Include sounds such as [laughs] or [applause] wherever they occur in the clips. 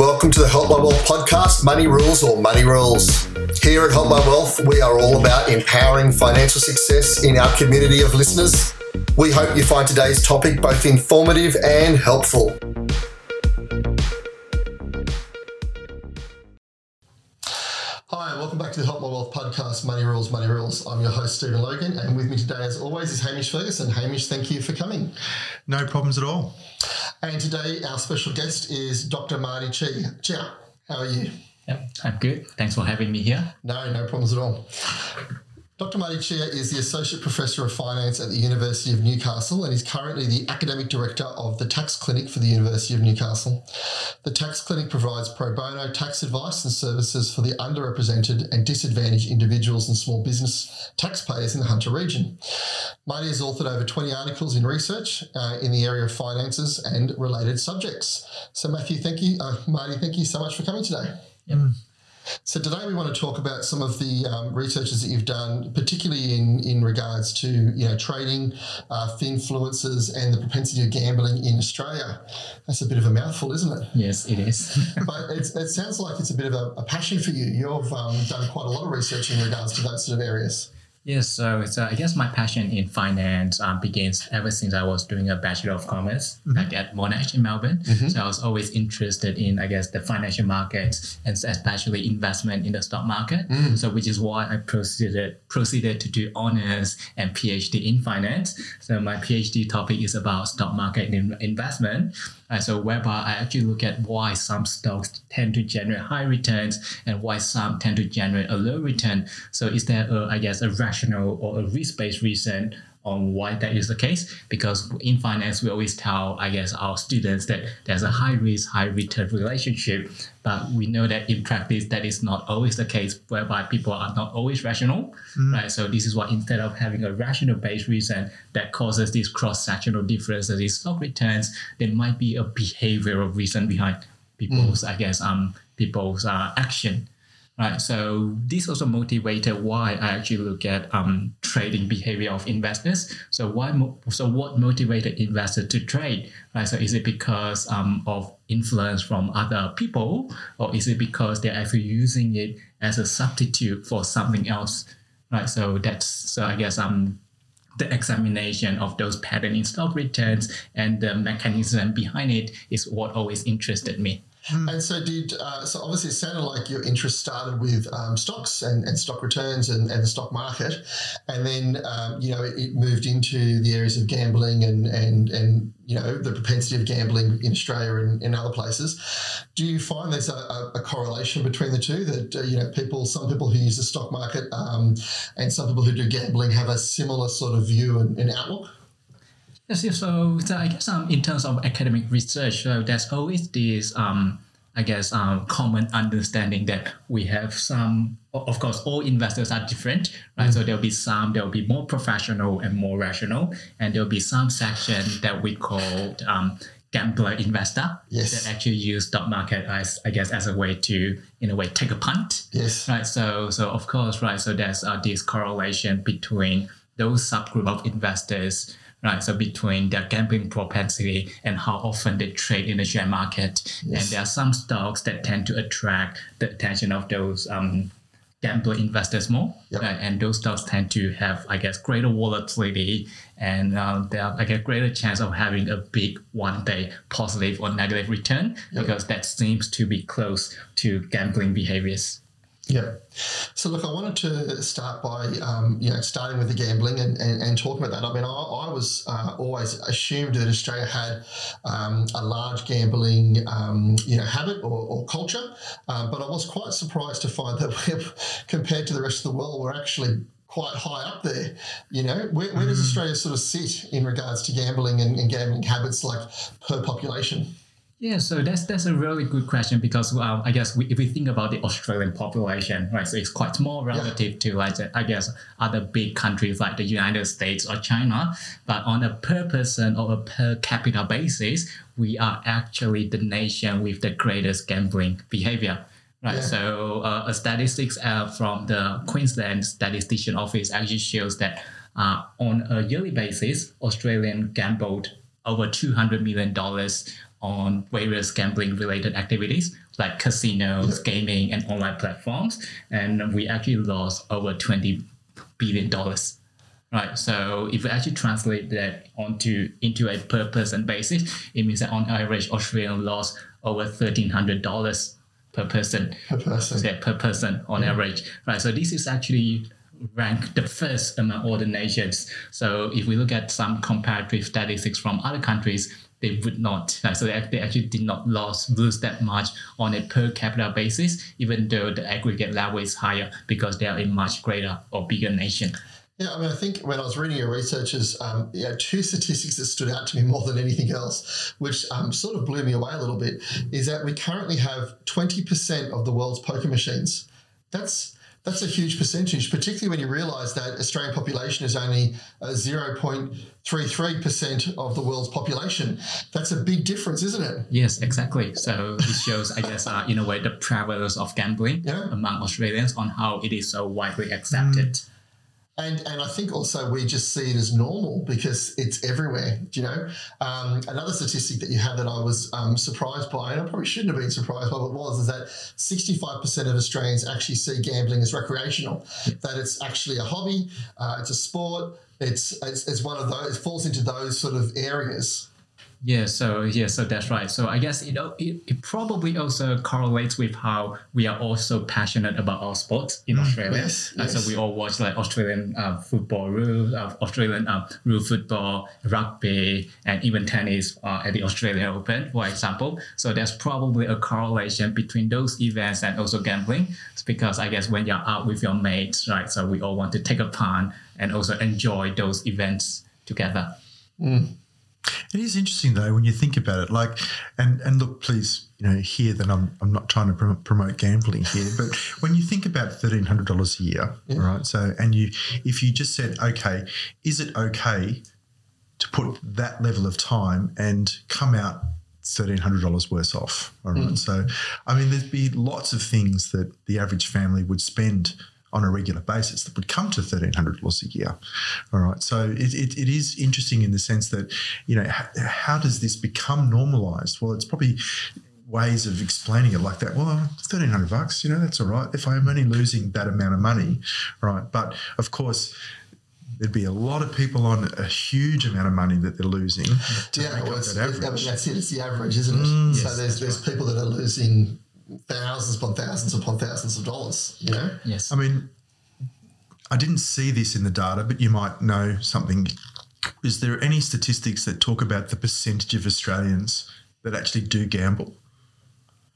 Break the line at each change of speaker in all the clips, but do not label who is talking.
welcome to the Help My Wealth podcast, Money Rules or Money Rules. Here at Help My Wealth, we are all about empowering financial success in our community of listeners. We hope you find today's topic both informative and helpful. Podcast, Money Rules, Money Rules. I'm your host, Stephen Logan, and with me today, as always, is Hamish Ferguson. Hamish, thank you for coming.
No problems at all.
And today, our special guest is Dr. Mardy Chiah. Ciao, how are you?
Yep, I'm good. Thanks for having me here.
No, no problems at all. Dr. Mardy Chiah is the Associate Professor of Finance at the University of Newcastle and is currently the Academic Director of the Tax Clinic for the University of Newcastle. The Tax Clinic provides pro bono tax advice and services for the underrepresented and disadvantaged individuals and small business taxpayers in the Hunter region. Mardy has authored over 20 articles in research uh, in the area of finances and related subjects. So, Matthew, thank you, uh, Mardy, thank you so much for coming today.
Yep.
So today we want to talk about some of the um, researches that you've done, particularly in, in regards to you know trading, uh, influences, and the propensity of gambling in Australia. That's a bit of a mouthful, isn't it?
Yes, it is. [laughs]
but it sounds like it's a bit of a, a passion for you. You've um, done quite a lot of research in regards to those sort of areas.
Yes, so uh, I guess my passion in finance um, begins ever since I was doing a Bachelor of Commerce mm-hmm. back at Monash in Melbourne. Mm-hmm. So I was always interested in, I guess, the financial markets and especially investment in the stock market. Mm. So which is why I proceeded proceeded to do honors and PhD in finance. So my PhD topic is about stock market investment. So whereby I actually look at why some stocks tend to generate high returns and why some tend to generate a low return. So is there, a, I guess, a rational or a risk-based reason on why that is the case because in finance we always tell i guess our students that there's a high risk high return relationship but we know that in practice that is not always the case whereby people are not always rational mm. right so this is why instead of having a rational based reason that causes these cross-sectional differences in stock returns there might be a behavioral reason behind people's mm. i guess um people's uh, action right? So this also motivated why I actually look at um, trading behavior of investors. So why? So what motivated investors to trade? Right? So is it because um, of influence from other people, or is it because they're actually using it as a substitute for something else? Right. So that's so I guess um the examination of those pattern in stock returns and the mechanism behind it is what always interested me.
Mm. And so, did uh, so obviously it sounded like your interest started with um, stocks and, and stock returns and, and the stock market, and then um, you know it, it, moved into the areas of gambling and and and you know the propensity of gambling in Australia and in other places. Do you find there's a, a, a correlation between the two? That uh, you know people, some people who use the stock market um, and some people who do gambling have a similar sort of view and, and outlook.
Yes, so, so I guess um, in terms of academic research, so there's always this um, I guess um, common understanding that we have some. Of course, all investors are different, right? Mm-hmm. So there'll be some that will be more professional and more rational, and there'll be some section that we call um, gambler investor
yes.
that actually use stock market as I guess as a way to in a way take a punt.
Yes.
Right. So so of course right. So there's uh, this correlation between those subgroup of investors right? So between their gambling propensity and how often they trade in the share market, yes. and there are some stocks that tend to attract the attention of those um, gambler investors more, yep. right? and those stocks tend to have, I guess, greater volatility, and uh, they have like a greater chance of having a big one-day positive or negative return yep. because that seems to be close to gambling behaviors.
Yeah. So look, I wanted to start by um, you know starting with the gambling and, and, and talking about that. I mean, I, I was uh, always assumed that Australia had um, a large gambling um, you know habit or, or culture, um, but I was quite surprised to find that we're, [laughs] compared to the rest of the world, we're actually quite high up there. You know, where, where does mm. Australia sort of sit in regards to gambling and, and gambling habits, like per population?
Yeah, so that's that's a really good question because um, I guess we, if we think about the Australian population, right, so it's quite small relative yeah. to like I guess other big countries like the United States or China. But on a per person or a per capita basis, we are actually the nation with the greatest gambling behavior. Right, yeah. so uh, a statistics uh, from the Queensland Statistician Office actually shows that uh, on a yearly basis, Australian gambled over $200 million on various gambling related activities like casinos, gaming, and online platforms. And we actually lost over $20 billion. Right. So if we actually translate that onto into a per person basis, it means that on average Australian lost over thirteen hundred dollars per person.
Per person.
Yeah, per person on mm-hmm. average. Right. So this is actually ranked the first among all the nations. So if we look at some comparative statistics from other countries, they would not. [laughs] So they, actually did not lose, lose that much on a per capita basis, even though the aggregate level is higher because they are a much greater or bigger nation.
Yeah, I mean, I think when I was reading your researchers, um, yeah, two statistics that stood out to me [laughs] more than anything else, which um, sort of blew me away a little bit, is that we currently have 20% of the world's poker machines. That's that's a huge percentage, particularly when you realise that Australian population is only uh, 0.33% of the world's population. That's a big difference, isn't it?
Yes, exactly. So it shows, I guess, uh, in a way, the prevalence of gambling
Yeah.
among Australians on how it is so widely accepted.
And, and I think also we just see it as normal because it's everywhere. You know? Um, another statistic that you had that I was um, surprised by, and I probably shouldn't have been surprised by, but was, is that 65% of Australians actually see gambling as recreational, that it's actually a hobby, uh, it's a sport, it's, it's, it's one of those, it falls into those sort of areas.
Yeah, so yeah, so that's right. So I guess you know it, it probably also correlates with how we are also passionate about our sports in Australia.
yes,
Uh,
yes.
So we all watch like Australian uh, football rules, uh, Australian uh, rule football, rugby, and even tennis uh, at the Australian Open, for example. So there's probably a correlation between those events and also gambling, It's because I guess when you're out with your mates, right? So we all want to take a part and also enjoy those events together.
It is interesting though when you think about it. Like, and and look, please, you know, hear that I'm I'm not trying to prom- promote gambling here, [laughs] but when you think about thirteen hundred dollars a year, right? So, and you, if you just said, okay, is it okay to put that level of time and come out thirteen hundred dollars worse off? All right. Mm. So, I mean, there'd be lots of things that the average family would spend on a regular basis that would come to thirteen hundred dollars a year. All right, so it, it, it is interesting in the sense that you know how, how does this become normalized? Well, it's probably ways of explaining it like that. Well, thirteen hundred bucks, you know, that's all right. If I'm only losing that amount of money, right? But of course. There'd be a lot of people on a huge amount of money that they're losing to
Yeah,
make
well,
that
it- that's it. It's the average, isn't it? Mm, so
Yes,
there's there's people that are losing thousands upon thousands upon thousands of dollars. You know,
Yes.
I mean, I didn't see this in the data, but you might know something. Is there any statistics that talk about the percentage of Australians that actually do gamble?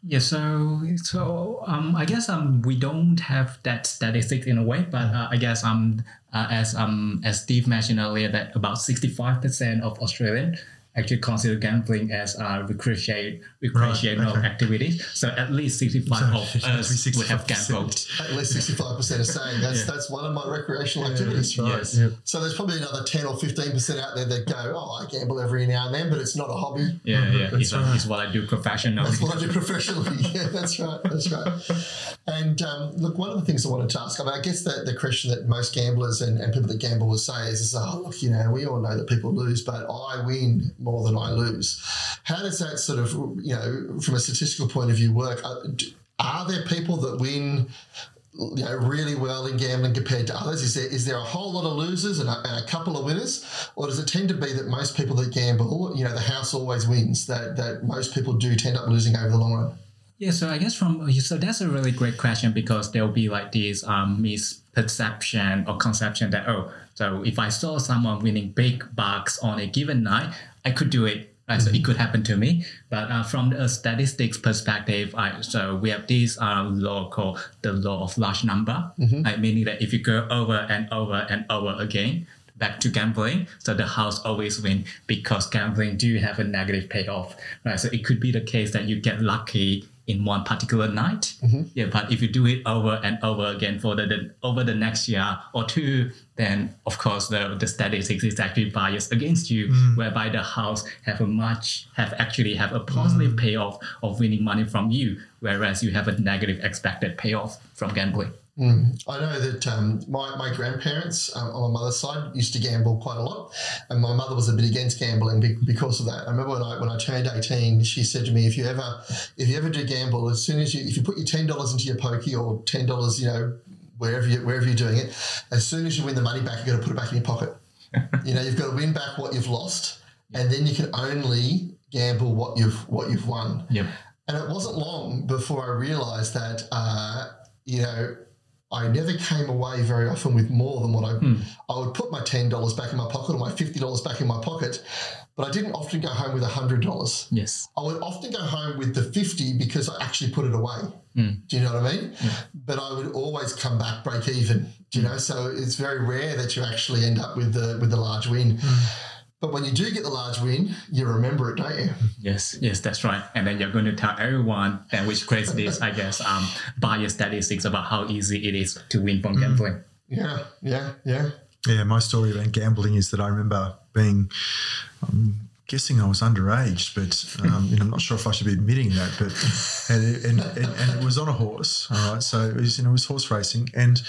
Yeah, so so um, I guess um we don't have that statistic in a way, but uh, I guess um uh, as um as Steve mentioned earlier that about sixty five percent of Australian actually consider gambling as a recreation recreational
okay.
activities. So at least sixty five
So
of
it must be
us would have gambled.
at least sixty five percent are saying that's that's one of my recreational activities.
Yes.
So there's probably another ten or fifteen percent out there that go, oh, I gamble every now and then, but it's not a hobby.
Yeah, yeah, it's,
right.
it's what I do professionally.
That's what I do professionally. [laughs] Yeah, that's right. That's right. And um, look, one of the things I wanted to ask, I mean, I guess that the question that most gamblers and, and people that gamble will say is, is, oh, look, you know, we all know that people lose, but I win more than I lose. How does that sort of, you know, from a statistical point of view work? Are, there people that win? You know, really well in gambling compared to others. Is there is there a whole lot of losers and a, and a couple of winners, or does it tend to be that most people that gamble, you know, the house always wins? That that most people do tend up losing over the long run.
Yeah, so I guess from so that's a really great question because there'll be like this um, misperception or conception that oh, so if I saw someone winning big bucks on a given night, I could do it. Right, so it could happen to me, but uh, from a statistics perspective, I, so we have this uh, law called the law of large number, right, meaning that if you go over and over and over again, back to gambling. So the house always win because gambling do have a negative payoff, right? So it could be the case that you get lucky in one particular night. Mm-hmm. Yeah, but if you do it over and over again for the, the over the next year or two, then of course the, the statistics is actually biased against you, mm. whereby the house have a much have actually have a positive mm. payoff of winning money from you, whereas you have a negative expected payoff from gambling.
Mm. I know that um, my, my grandparents um, on my mother's side used to gamble quite a lot, and my mother was a bit against gambling because of that. I remember when I when I turned eighteen, she said to me, "If you ever if you ever do gamble, as soon as you if you put your ten dollars into your pokey or ten dollars, you know, wherever you wherever you're doing it, as soon as you win the money back, you've got to put it back in your pocket. [laughs] you know, you've got to win back what you've lost, and then you can only gamble what you've what you've won.
Yep.
And it wasn't long before I realised that uh, you know I never came away very often with more than what I.
Hmm.
I would put my ten dollars back in my pocket or my fifty dollars back in my pocket, but I didn't often go home with hundred dollars.
Yes.
I would often go home with the fifty because I actually put it away.
Hmm.
Do you know what I mean? But I would always come back break even. Do you know? So it's very rare that you actually end up with the with the large win. But when you do get the large win, you remember it, don't you?
Yes, yes, that's right. And then you're going to tell everyone that which creates this, I guess, um, bias statistics about how easy it is to win from mm. gambling.
Yeah, yeah, yeah.
Yeah, my story about gambling is that I remember being, I'm guessing I was underage, but um, you know, I'm not sure if I should be admitting that. But and it, and, and, and it was on a horse, all right. So it was you know it was horse racing, and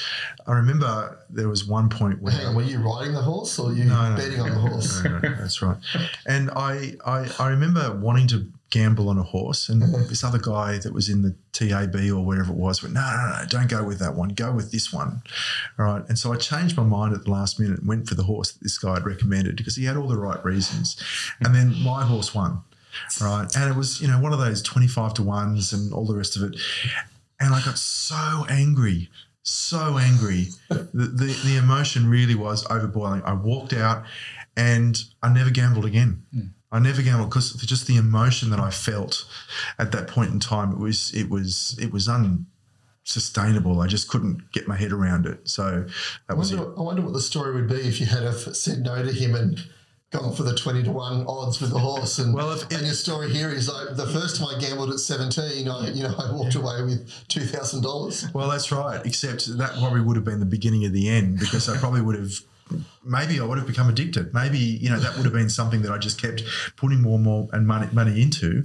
I remember there was one point where
on, were you riding the horse or you
No, no.
betting on the horse?
No, no, that's right. And I, I, I remember wanting to gamble on a horse, and mm-hmm. this other guy that was in the TAB or wherever it was went, no, no, no, don't go with that one. Go with this one. All right. And so I changed my mind at the last minute and went for the horse that this guy had recommended because he had all the right reasons. And then my horse won. Right. And it was, you know, one of those 25 to ones and all the rest of it. And I got so angry so angry. The, the the emotion really was overboiling. I walked out and I never gambled again. Hmm. I never gambled because just the emotion that I felt at that point in time. It was it was it was unsustainable. I just couldn't get my head around it. So that
I
was
wonder, I wonder what the story would be if you had have said no to him and gone for the 20 to 1 odds with the horse. And,
Well, if-
and your story here is like the first time I gambled at 17, I, you know, I walked away with $2,000.
Well, that's right. Except that probably would have been the beginning of the end because I probably would have. Maybe I would have become addicted. Maybe you know that would have been something that I just kept putting more and more and money money into,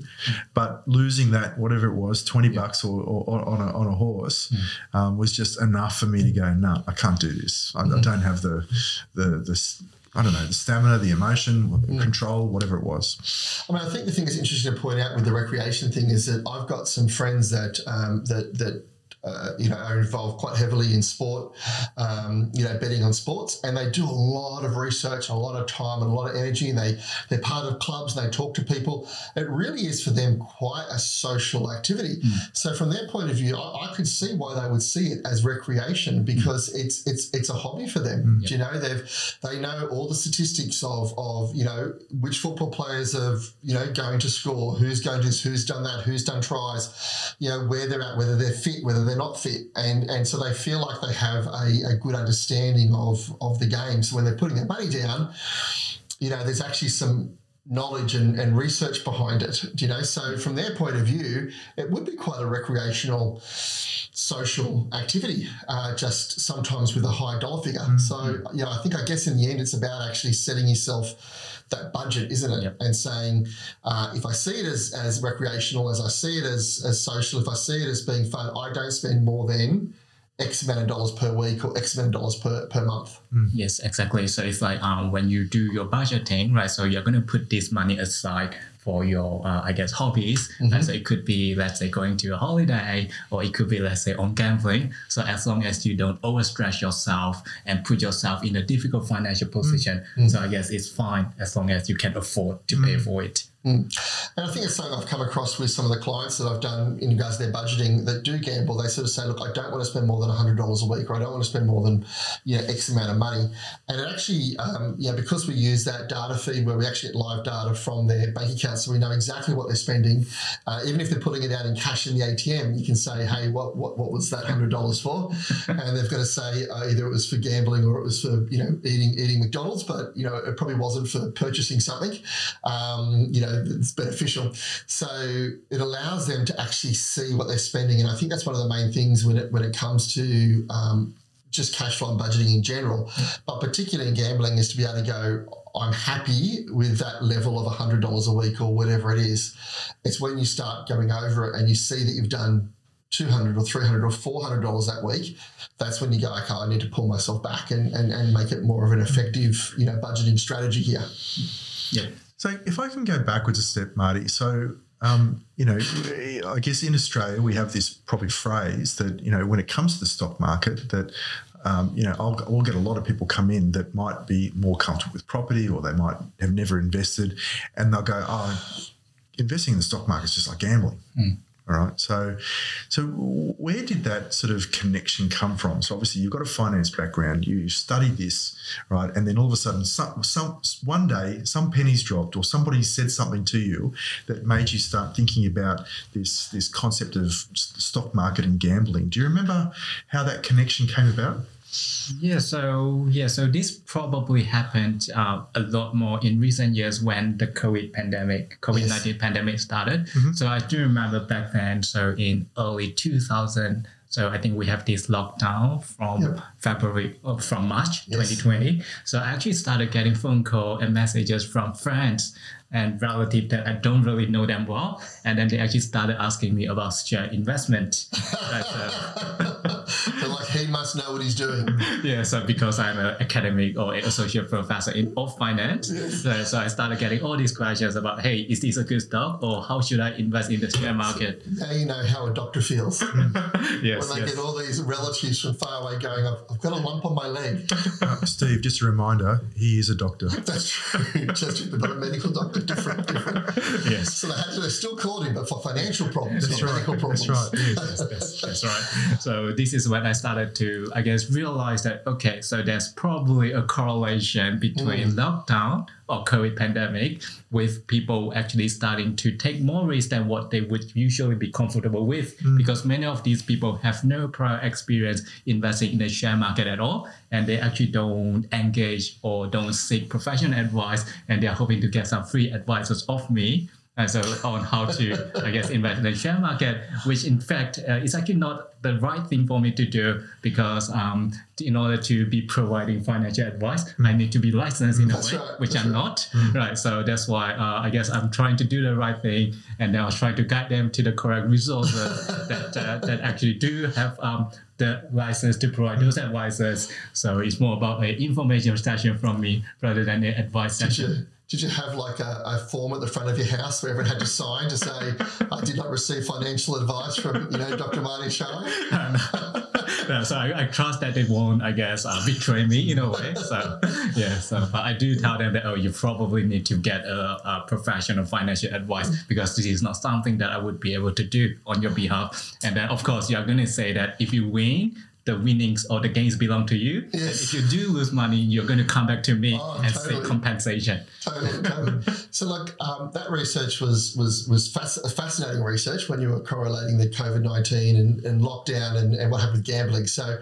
but losing that whatever it was twenty bucks or, or, or on a on a horse um, was just enough for me to go. No, I can't do this. I, I don't have the the the. I don't know the stamina, the emotion, control, whatever it was.
I mean, I think the thing that's interesting to point out with the recreation thing is that I've got some friends that um, that that uh, you know are involved quite heavily in sport, um, you know, betting on sports, and they do a lot of research, a lot of time, and a lot of energy. And they they're part of clubs, and they talk to people. It really is for them quite a social activity. So from their point of view, I, I could see why they would see it as recreation because it's it's it's a hobby for them. Do you know they've they know all the statistics of of you know which football players have you know going to score, who's going to who's done that, who's done tries, you know where they're at, whether they're fit, whether they're not fit, and and so they feel like they have a, a good understanding of of the game. So when they're putting their money down, you know there's actually some knowledge and, and research behind it you know? So from their point of view it would be quite a recreational social activity uh, just sometimes with a high dollar figure. So you know i think i guess in the end it's about actually setting yourself that budget isn't it
Yep.
and saying uh, if i see it as, as recreational as i see it as, as social if i see it as being fun i don't spend more than x amount of dollars per week or x amount of dollars per, per month
Yes, exactly. So it's like um, when you do your budgeting, right? So you're going to put this money aside for your, uh, I guess, hobbies. Mm-hmm. Right? So it could be, let's say, going to a holiday, or it could be, let's say, on gambling. So as long as you don't overstress yourself and put yourself in a difficult financial mm. position, mm. so I guess it's fine as long as you can afford to pay for it.
And I think it's something I've come across with some of the clients that I've done in regards to their budgeting that do gamble. They sort of say, look, I don't want to spend more than $100 a week or I don't want to spend more than, you know, X amount of money. And it actually, um, yeah, because we use that data feed where we actually get live data from their bank account so we know exactly what they're spending. Uh, even if they're putting it out in cash in the ATM, you can say, hey, what, what, what was that $100 for? [laughs] and they've got to say uh, either it was for gambling or it was for, you know, eating, eating McDonald's, but, you know, it probably wasn't for purchasing something. Um, you know, it's beneficial. So it allows them to actually see what they're spending, and I think that's one of the main things when it when it comes to um, just cash flow and budgeting in general, but particularly in gambling, is to be able to go, I'm happy with that level of $100 a week or whatever it is. It's when you start going over it and you see that you've done 200 or 300 or 400 dollars that week that's when you go okay i need to pull myself back and, and, and make it more of an effective you know budgeting strategy here
Yeah.
So if I can go backwards a step, Mardy. So um, you know, I guess in Australia we have this probably phrase that you know when it comes to the stock market that. Um, you know, I'll, I'll get a lot of people come in that might be more comfortable with property or they might have never invested and they'll go, oh, investing in the stock market is just like gambling. All right. So, so where did that sort of connection come from? So obviously you've got a finance background, you studied this, right? And then all of a sudden, some, some one day, some pennies dropped, or somebody said something to you that made you start thinking about this this concept of stock market and gambling. Do you remember how that connection came about?
Yeah, so yeah, so this probably happened uh, a lot more in recent years when the COVID pandemic, COVID nineteen pandemic started. So I do remember back then. So in early two thousand, so I think we have this lockdown from
Yep.
February or from March
Yes.
twenty twenty. So I actually started getting phone call and messages from friends and relatives that I don't really know them well, and then they actually started asking me about share investment. Right, [laughs] so-
They're like he must know what he's doing
yeah, so because I'm an academic or an associate professor in of finance, so, so I started getting all these questions about, hey, is this a good stock or how should I invest in the share market?
now you know how a doctor feels [laughs]
Yes,
when they
yes.
get all these relatives from far away going I've, I've got a lump on my leg
Uh, Steve, just a reminder, he is a doctor. [laughs]
that's true just not a medical doctor different different [laughs]
yes.
so they, had to, they still called him but for financial problems
That's
not
right.
medical problems
That's right. Yes.
That's, that's right. So this is when I started to, I guess, realize that okay, so there's probably a correlation between mm. lockdown or COVID pandemic with people actually starting to take more risk than what they would usually be comfortable with, mm. because many of these people have no prior experience investing in the share market at all, and they actually don't engage or don't seek professional advice, and they're hoping to get some free advices off me. And so on how to, I guess, invest in the share market, which in fact uh, is actually not the right thing for me to do because um, in order to be providing financial advice, I need to be licensed in
That's
a way,
right,
which I'm
right.
not. Right. So that's why uh, I guess I'm trying to do the right thing, and then I was trying to guide them to the correct resources [laughs] that uh, that actually do have um, the license to provide those advices. So it's more about an information session from me rather than an advice session.
Did you have like a, a form at the front of your house where everyone had to sign to say, I did not receive financial advice from, you know, Dr. Mardy Shah? [laughs]
yeah, so I, I trust that they won't, I guess, uh, betray me in a way. So yeah, so but I do tell them that oh, you probably need to get a, a professional financial advice because this is not something that I would be able to do on your behalf. And then of course you're going to say that if you win. The winnings or the gains belong to you.
Yes.
If you do lose money, you're going to come back to me
Oh,
and
totally.
seek compensation.
Totally, totally. [laughs] So, like um, that research was was was fasc- fascinating research when you were correlating the COVID nineteen and, and lockdown and, and what happened with gambling. So,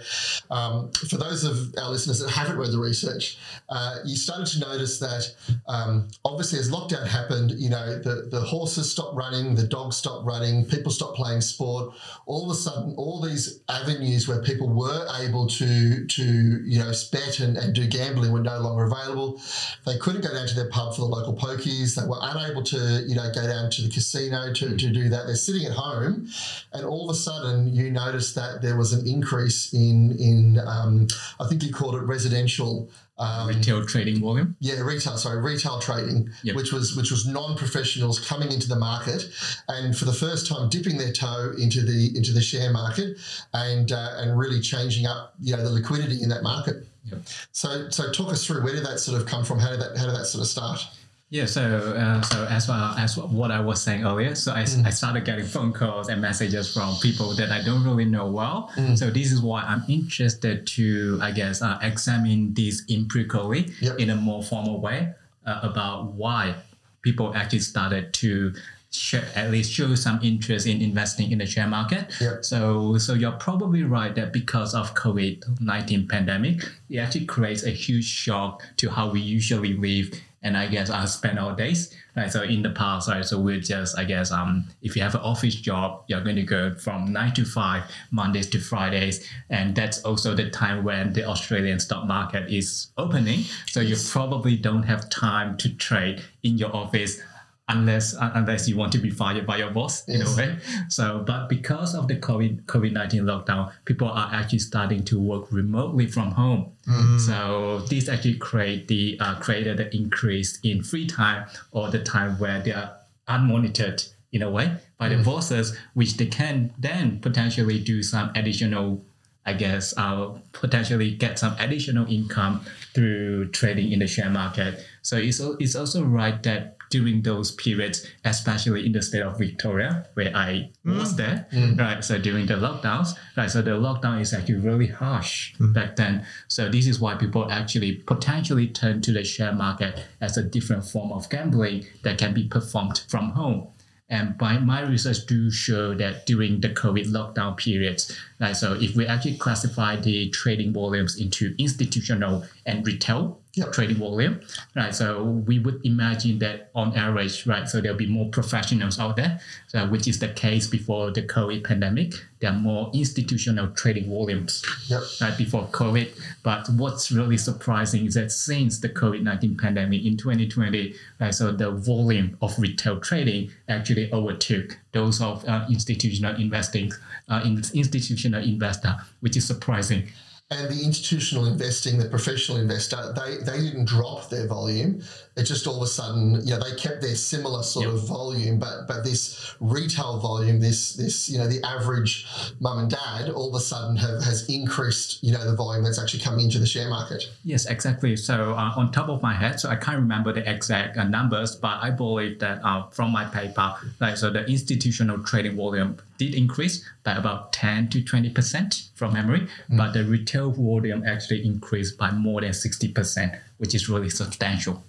um, for those of our listeners that haven't read the research, uh, you started to notice that um, obviously as lockdown happened, you know the the horses stopped running, the dogs stopped running, people stopped playing sport. All of a sudden, all these avenues where people were able to to you know bet and, and do gambling were no longer available. They couldn't go down to their pub for the local pokies. They were unable to you know go down to the casino to, to do that. They're sitting at home, and all of a sudden you notice that there was an increase in in um, I think you called it residential. Um,
Retail trading volume.
yeah, retail. Sorry, retail trading,
Yep.
which was which was non-professionals coming into the market, and for the first time dipping their toe into the into the share market, and uh, and really changing up you know the liquidity in that market.
Yep.
So so talk us through where did that sort of come from? How did that how did that sort of start?
Yeah, so uh, so as well as what I was saying earlier, so I, I started getting phone calls and messages from people that I don't really know well. So this is why I'm interested to, I guess, uh, examine this empirically
Yep.
in a more formal way uh, about why people actually started to show, at least show some interest in investing in the share market.
Yep.
So, so you're probably right that because of COVID nineteen pandemic, it actually creates a huge shock to how we usually live and I guess I spend all days. Right. So in the past, right, so we're just I guess um if you have an office job, you're going to go from nine to five, Mondays to Fridays, and that's also the time when the Australian stock market is opening. So you probably don't have time to trade in your office unless uh, unless you want to be fired by your boss in a way. So, but because of the COVID COVID nineteen lockdown, people are actually starting to work remotely from home. So this actually create the uh, created the increase in free time or the time where they are unmonitored in a way by the bosses, which they can then potentially do some additional. I guess uh, potentially get some additional income through trading in the share market. So it's, it's also right that during those periods, especially in the state of Victoria, where I was mm. there, mm. right? So during the lockdowns, right? So the lockdown is actually really harsh mm. back then. So this is why people actually potentially turn to the share market as a different form of gambling that can be performed from home. And by my research do show that during the COVID lockdown periods, right, so if we actually classify the trading volumes into institutional and retail
Yep.
trading volume, right, so we would imagine that on average, right, so there'll be more professionals out there, so which is the case before the COVID pandemic. There are more institutional trading volumes
Yep.
right before COVID. But what's really surprising is that since the COVID 19 pandemic in 2020, right, so the volume of retail trading actually overtook those of uh, institutional investing, uh, in institutional investor, which is surprising.
And the institutional investing, the professional investor, they, they didn't drop their volume. It just all of a sudden, you know, they kept their similar sort
Yep.
of volume, but but this retail volume, this this you know, the average mum and dad, all of a sudden have has increased, you know, the volume that's actually coming into the share market.
Yes, exactly. So uh, on top of my head, so I can't remember the exact uh, numbers, but I believe that uh, from my paper, like so the institutional trading volume did increase by about 10 to 20 percent from memory, but the retail volume actually increased by more than 60 percent, which is really substantial.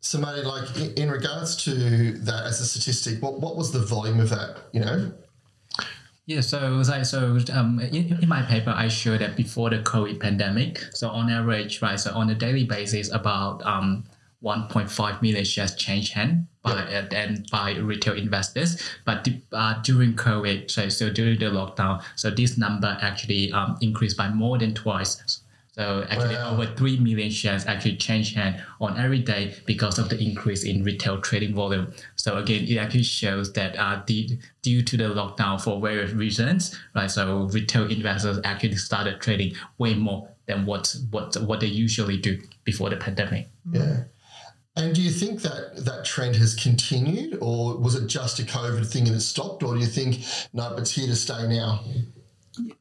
So, Mardy, like in, regards to that as a statistic, what, what was the volume of that? You know,
Yeah, so like so um, in, in my paper, I show that before the COVID pandemic, so on average, right, so on a daily basis, about um, 1.5 million shares change hand by uh, and by retail investors. But uh, during COVID, so so during the lockdown, so this number actually um, increased by more than twice. So actually,
Wow.
over three million shares actually change hand on every day because of the increase in retail trading volume. So again, it actually shows that uh, the, due to the lockdown for various reasons, right? So retail investors actually started trading way more than what what what they usually do before the pandemic.
yeah. And do you think that that trend has continued, or was it just a COVID thing and it stopped, or do you think no, it's here to stay now?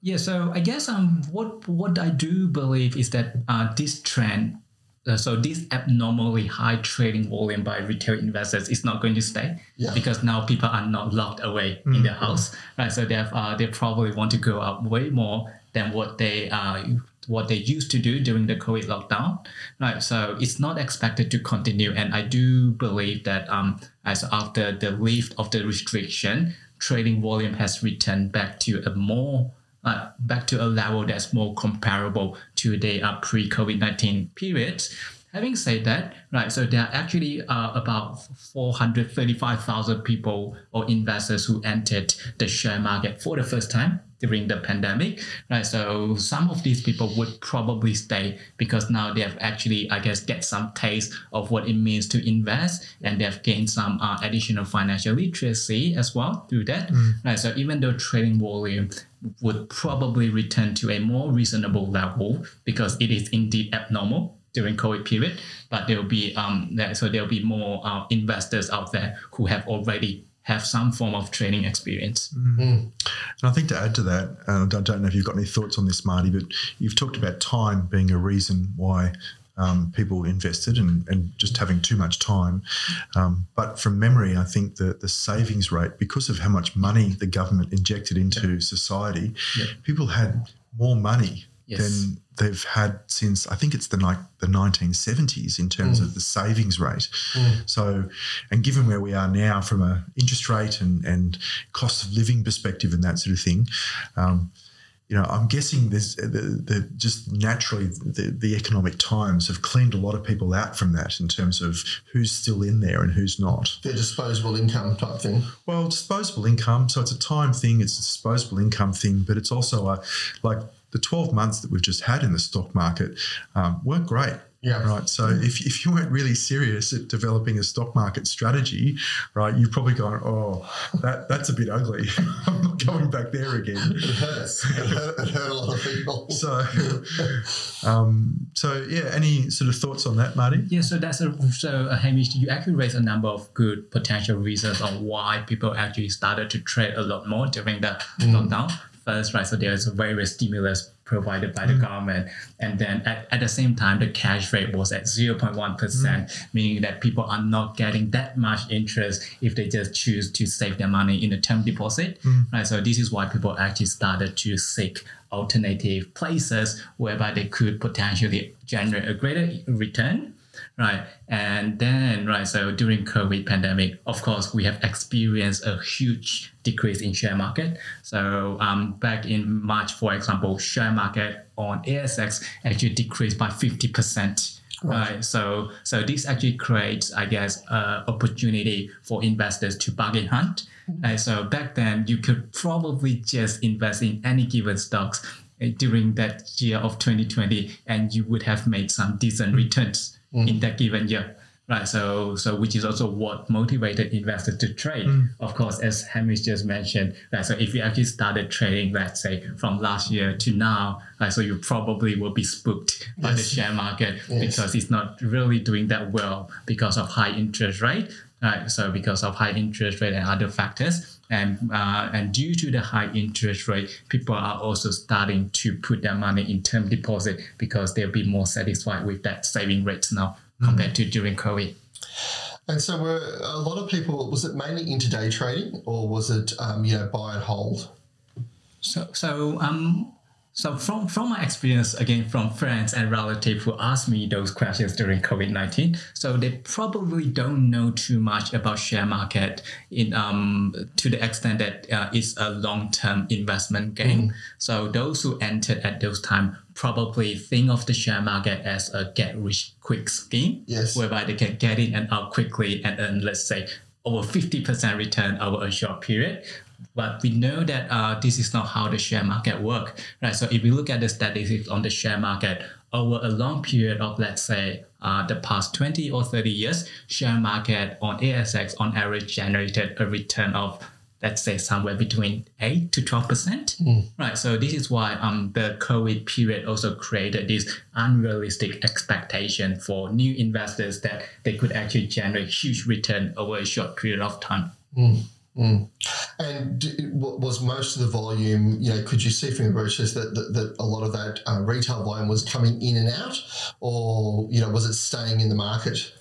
Yeah, so I guess um, what what I do believe is that uh, this trend, uh, so this abnormally high trading volume by retail investors is not going to stay
Yeah.
because now people are not locked away in their house, right? So they have, uh, they probably want to go out way more than what they uh, what they used to do during the COVID lockdown, right? So it's not expected to continue, and I do believe that um, as after the lift of the restriction, trading volume has returned back to a more uh, back to a level that's more comparable to the uh, pre-COVID nineteen periods. Having said that, right, so there are actually uh, about 435,000 people or investors who entered the share market for the first time during the pandemic, right? So some of these people would probably stay because now they have actually, I guess, get some taste of what it means to invest, and they have gained some uh, additional financial literacy as well through that, right? So even though trading volume would probably return to a more reasonable level because it is indeed abnormal during COVID period, but there will be um so there will be more uh, investors out there who have already have some form of trading experience.
And I think to add to that, uh, I don't know if you've got any thoughts on this, Mardy, but you've talked about time being a reason why um, people invested and, and just having too much time. Um, but from memory, I think the, the savings rate, because of how much money the government injected into society,
Yeah.
people had more money
Yes.
than they've had since I think it's the like the 1970s in terms of the savings rate. So, and given where we are now from a interest rate and, and cost of living perspective and that sort of thing, um, you know, I'm guessing there's the, the just naturally the, the economic times have cleaned a lot of people out from that in terms of who's still in there and who's not.
Their disposable income type thing.
Well, disposable income. So it's a time thing. It's a disposable income thing, but it's also a like the 12 months that we've just had in the stock market um, weren't great.
Yeah.
Right. So if, if you weren't really serious at developing a stock market strategy, right, you've probably gone, oh, that that's a bit ugly. [laughs] I'm not going back there again.
It hurts. It hurt, it hurt a lot of people. [laughs]
So, um, so yeah. Any sort of thoughts on that, Mardy?
Yeah, so that's a, so uh, Hamish, you actually raised a number of good potential reasons on why people actually started to trade a lot more during the lockdown. First, right, so there's various stimulus provided by the mm. government, and then at, at the same time, the cash rate was at 0.1 percent, mm. meaning that people are not getting that much interest if they just choose to save their money in a term deposit, mm. right? So this is why people actually started to seek alternative places whereby they could potentially generate a greater return right and then right so during covid pandemic of course we have experienced a huge decrease in share market so um, back in march for example share market on asx actually decreased by 50% Right. So, so this actually creates, I guess, uh, opportunity for investors to bargain hunt. Right. So back then, you could probably just invest in any given stocks uh, during that year of 2020, and you would have made some decent returns Mm. in that given year. Right, so so which is also what motivated investors to trade. Mm. Of course, as Hamish just mentioned, right, so if you actually started trading, let's say from last year to now, right, so you probably will be spooked by the share market
Yes.
because it's not really doing that well because of high interest rate. Right, so because of high interest rate and other factors, and uh, and due to the high interest rate, people are also starting to put their money in term deposit because they'll be more satisfied with that saving rates now compared to during COVID.
And so, were a lot of people? Was it mainly intraday trading, or was it um, you know buy and hold?
So so um so from from my experience again from friends and relatives who asked me those questions during COVID nineteen, so they probably don't know too much about share market in um to the extent that uh, it's a long term investment game. So those who entered at those time probably think of the share market as a get rich quick scheme,
Yes.
whereby they can get in and out quickly and earn let's say over fifty percent return over a short period but we know that uh, this is not how the share market work, right? So if we look at the statistics on the share market over a long period of, let's say, uh, the past 20 or 30 years, share market on ASX on average generated a return of, let's say, somewhere between 8 to 12%, right? So this is why um, the COVID period also created this unrealistic expectation for new investors that they could actually generate huge return over a short period of time.
And d- wa- was most of the volume, you know, could you see from your brochures that, that, that a lot of that uh, retail volume was coming in and out, or you know, was it staying in the market?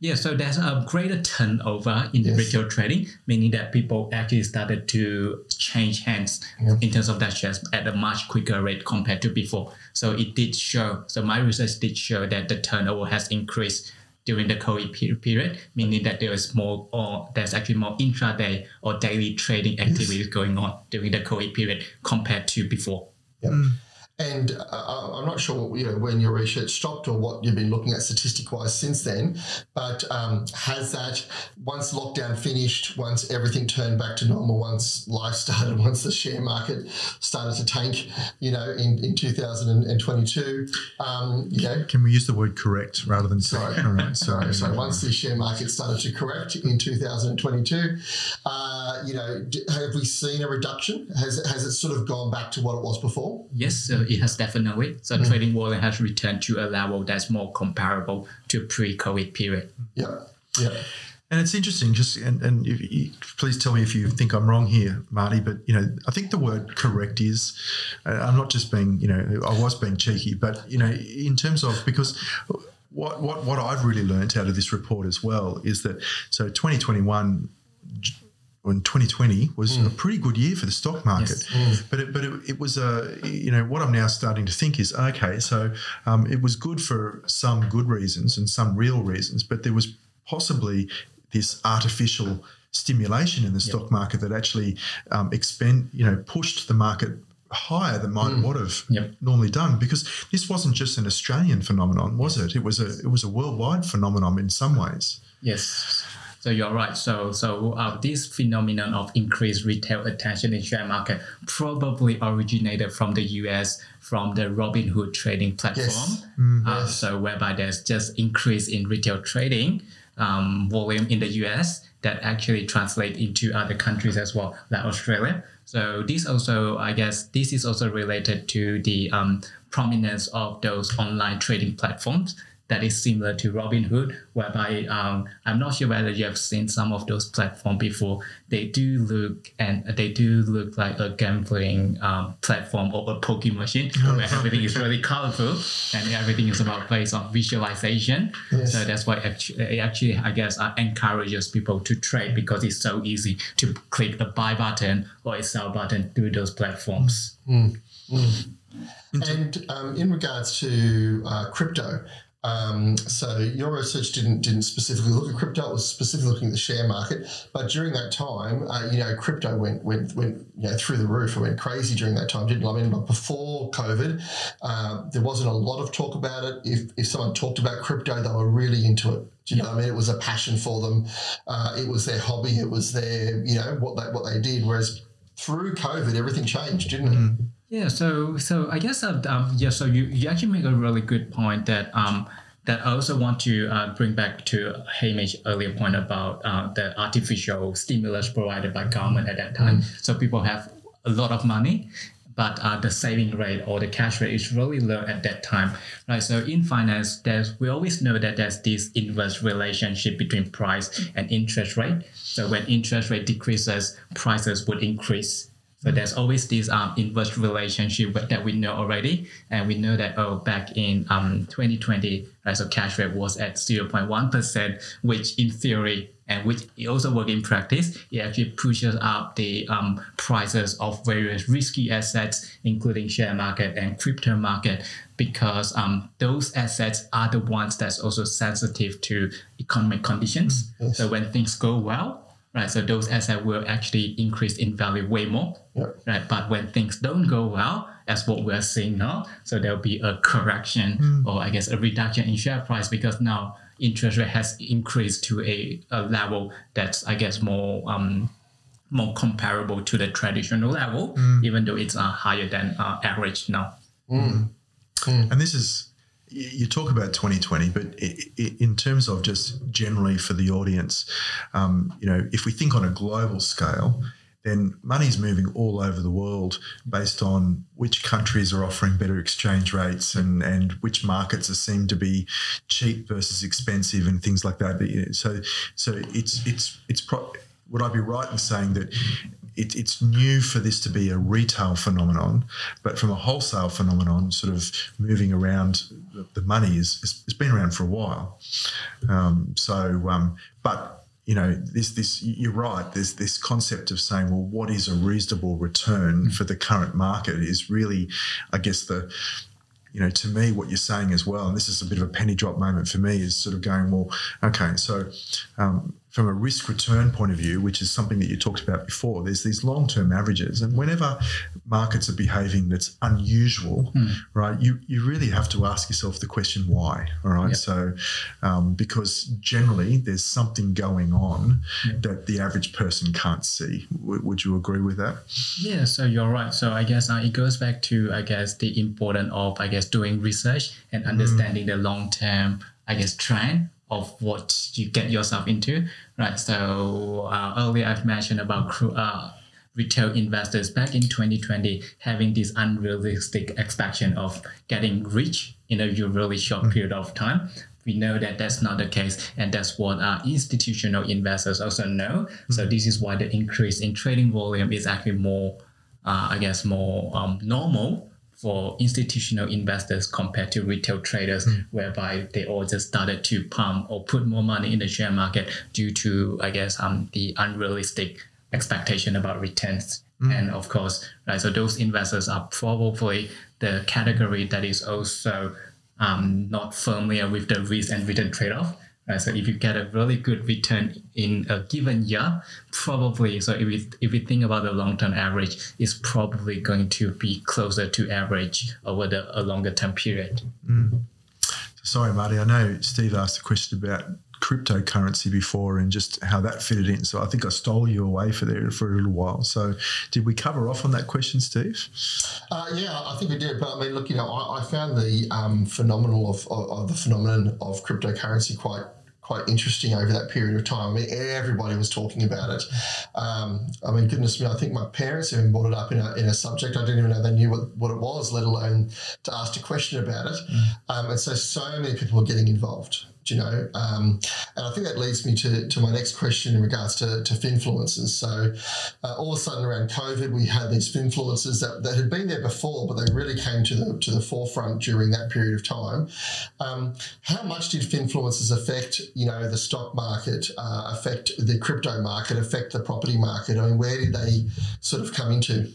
Yeah, so there's a greater turnover in the
Yes.
retail trading, meaning that people actually started to change hands in terms of that shares at a much quicker rate compared to before. So it did show, so my research did show that the turnover has increased during the COVID period, meaning that there is more, or there's actually more intraday or daily trading activities going on during the COVID period compared to before.
Yep. Mm. And uh, I'm not sure, you know, when your research stopped or what you've been looking at statistic-wise since then. But um, has that once lockdown finished, once everything turned back to normal, once life [laughs] started, once the share market started to tank, you know, in, in 2022, um, you know,
Can we use the word correct rather than
Sorry.
All right.
Sorry, [laughs]
So
so once the share market started to correct in 2022, uh, you know, have we seen a reduction? Has it, has it sort of gone back to what it was before?
Yes, so it has definitely. So trading volume has returned to a level that's more comparable to pre-COVID period.
Yeah, yeah.
And it's interesting, just and, and if you, please tell me if you think I'm wrong here, Mardy. But you know, I think the word correct is. Uh, I'm not just being, you know, I was being cheeky, but you know, in terms of because what what what I've really learned out of this report as well is that so 2021 when 2020 was a pretty good year for the stock market, but it, but it, it was a you know what I'm now starting to think is okay, so um, it was good for some good reasons and some real reasons, but there was possibly this artificial stimulation in the stock market that actually um, expend you know pushed the market higher than might would have
Yep.
normally done because this wasn't just an Australian phenomenon, was it? It was a it was a worldwide phenomenon in some ways.
Yes. So you're right. So so uh, this phenomenon of increased retail attention in share market probably originated from the US from the Robinhood trading platform. Uh, So whereby there's just increase in retail trading um, volume in the US that actually translate into other countries as well, like Australia. So this also, I guess, this is also related to the um, prominence of those online trading platforms that is similar to Robinhood, whereby um, I'm not sure whether you have seen some of those platforms before. They do look and they do look like a gambling um, platform or a poker machine where everything is really colorful and everything is about based on visualization.
Yes.
So that's why actually, it actually I guess uh, encourages people to trade because it's so easy to click the buy button or a sell button through those platforms.
And um, in regards to uh, crypto, um, so your research didn't didn't specifically look at crypto; it was specifically looking at the share market. But during that time, uh, you know, crypto went went went you know through the roof. It went crazy during that time, didn't it? I mean, but before COVID, uh, there wasn't a lot of talk about it. If if someone talked about crypto, they were really into it. Do you know what I mean? It was a passion for them. Uh, it was their hobby. It was their you know what they what they did. Whereas through COVID, everything changed, didn't it?
Yeah, so so I guess uh, um, yeah, so you, you actually make a really good point that um that I also want to uh, bring back to Hamish's earlier point about uh, the artificial stimulus provided by government at that time. So people have a lot of money, but uh, the saving rate or the cash rate is really low at that time, right? So in finance, there's we always know that there's this inverse relationship between price and interest rate. So when interest rate decreases, prices would increase. So there's always this um, inverse relationship that we know already, and we know that oh back in um 2020, right, so cash rate was at 0.1 percent, which in theory and which also work in practice, it actually pushes up the um, prices of various risky assets, including share market and crypto market, because um, those assets are the ones that's also sensitive to economic conditions. So when things go well, right, so those assets will actually increase in value way more
Yep.
right? But when things don't go well, as what we're seeing now, so there'll be a correction or I guess a reduction in share price because now interest rate has increased to a, a level that's I guess more um more comparable to the traditional level, even though it's uh, higher than uh, average now.
And this is, y- you talk about 2020, but in terms of just generally for the audience, um, you know, if we think on a global scale, then money's moving all over the world based on which countries are offering better exchange rates and, and which markets seem to be cheap versus expensive and things like that. So, so it's it's it's. Pro- would I be right in saying that it, it's new for this to be a retail phenomenon, but from a wholesale phenomenon, sort of moving around the, the money is, is it's been around for a while. Um, so, um, but you know, this this you're right. There's this concept of saying, well, what is a reasonable return for the current market is really, I guess the you know, to me, what you're saying as well, and this is a bit of a penny drop moment for me, is sort of going, well, okay, so um, from a risk return point of view, which is something that you talked about before, there's these long term averages. And whenever markets are behaving that's unusual, right, you, you really have to ask yourself the question why, all right?
Yep.
So, um, because generally there's something going on that the average person can't see. W- would you agree with that?
Yeah, so you're right. So I guess uh, it goes back to I guess the importance of I guess doing research and understanding the long term I guess trend of what you get yourself into, right? So uh, earlier I've mentioned about cru- uh, retail investors back in 2020 having this unrealistic expectation of getting rich in a really short period of time. We know that that's not the case, and that's what our institutional investors also know. So this is why the increase in trading volume is actually more, uh, I guess, more um, normal for institutional investors compared to retail traders, whereby they all just started to pump or put more money in the share market due to, I guess, um, the unrealistic expectation about returns. And of course, right, so those investors are probably the category that is also um, not familiar with the risk and return trade-off. Right, so if you get a really good return in a given year, probably so if we if we think about the long term average, it's probably going to be closer to average over the a longer term period.
Sorry, Mardy. I know Steve asked a question about cryptocurrency before and just how that fitted in. So I think I stole you away for there for a little while. So did we cover off on that question, Steve?
Uh, yeah, I think we did. But I mean, look, you know, I, I found the um, phenomenal of, of, of the phenomenon of cryptocurrency quite quite interesting over that period of time. I mean, everybody was talking about it. Um, I mean, goodness me, I think my parents even brought it up in a, in a subject. I didn't even know they knew what, what it was, let alone to ask a question about it. Mm. Um, and so, so many people were getting involved you know. Um, and I think that leads me to, to my next question in regards to, to finfluencers. So uh, all of a sudden around COVID, we had these finfluencers that, that had been there before, but they really came to the to the forefront during that period of time. Um, how much did finfluencers affect, you know, the stock market, uh, affect the crypto market, affect the property market? I mean, where did they sort of come into?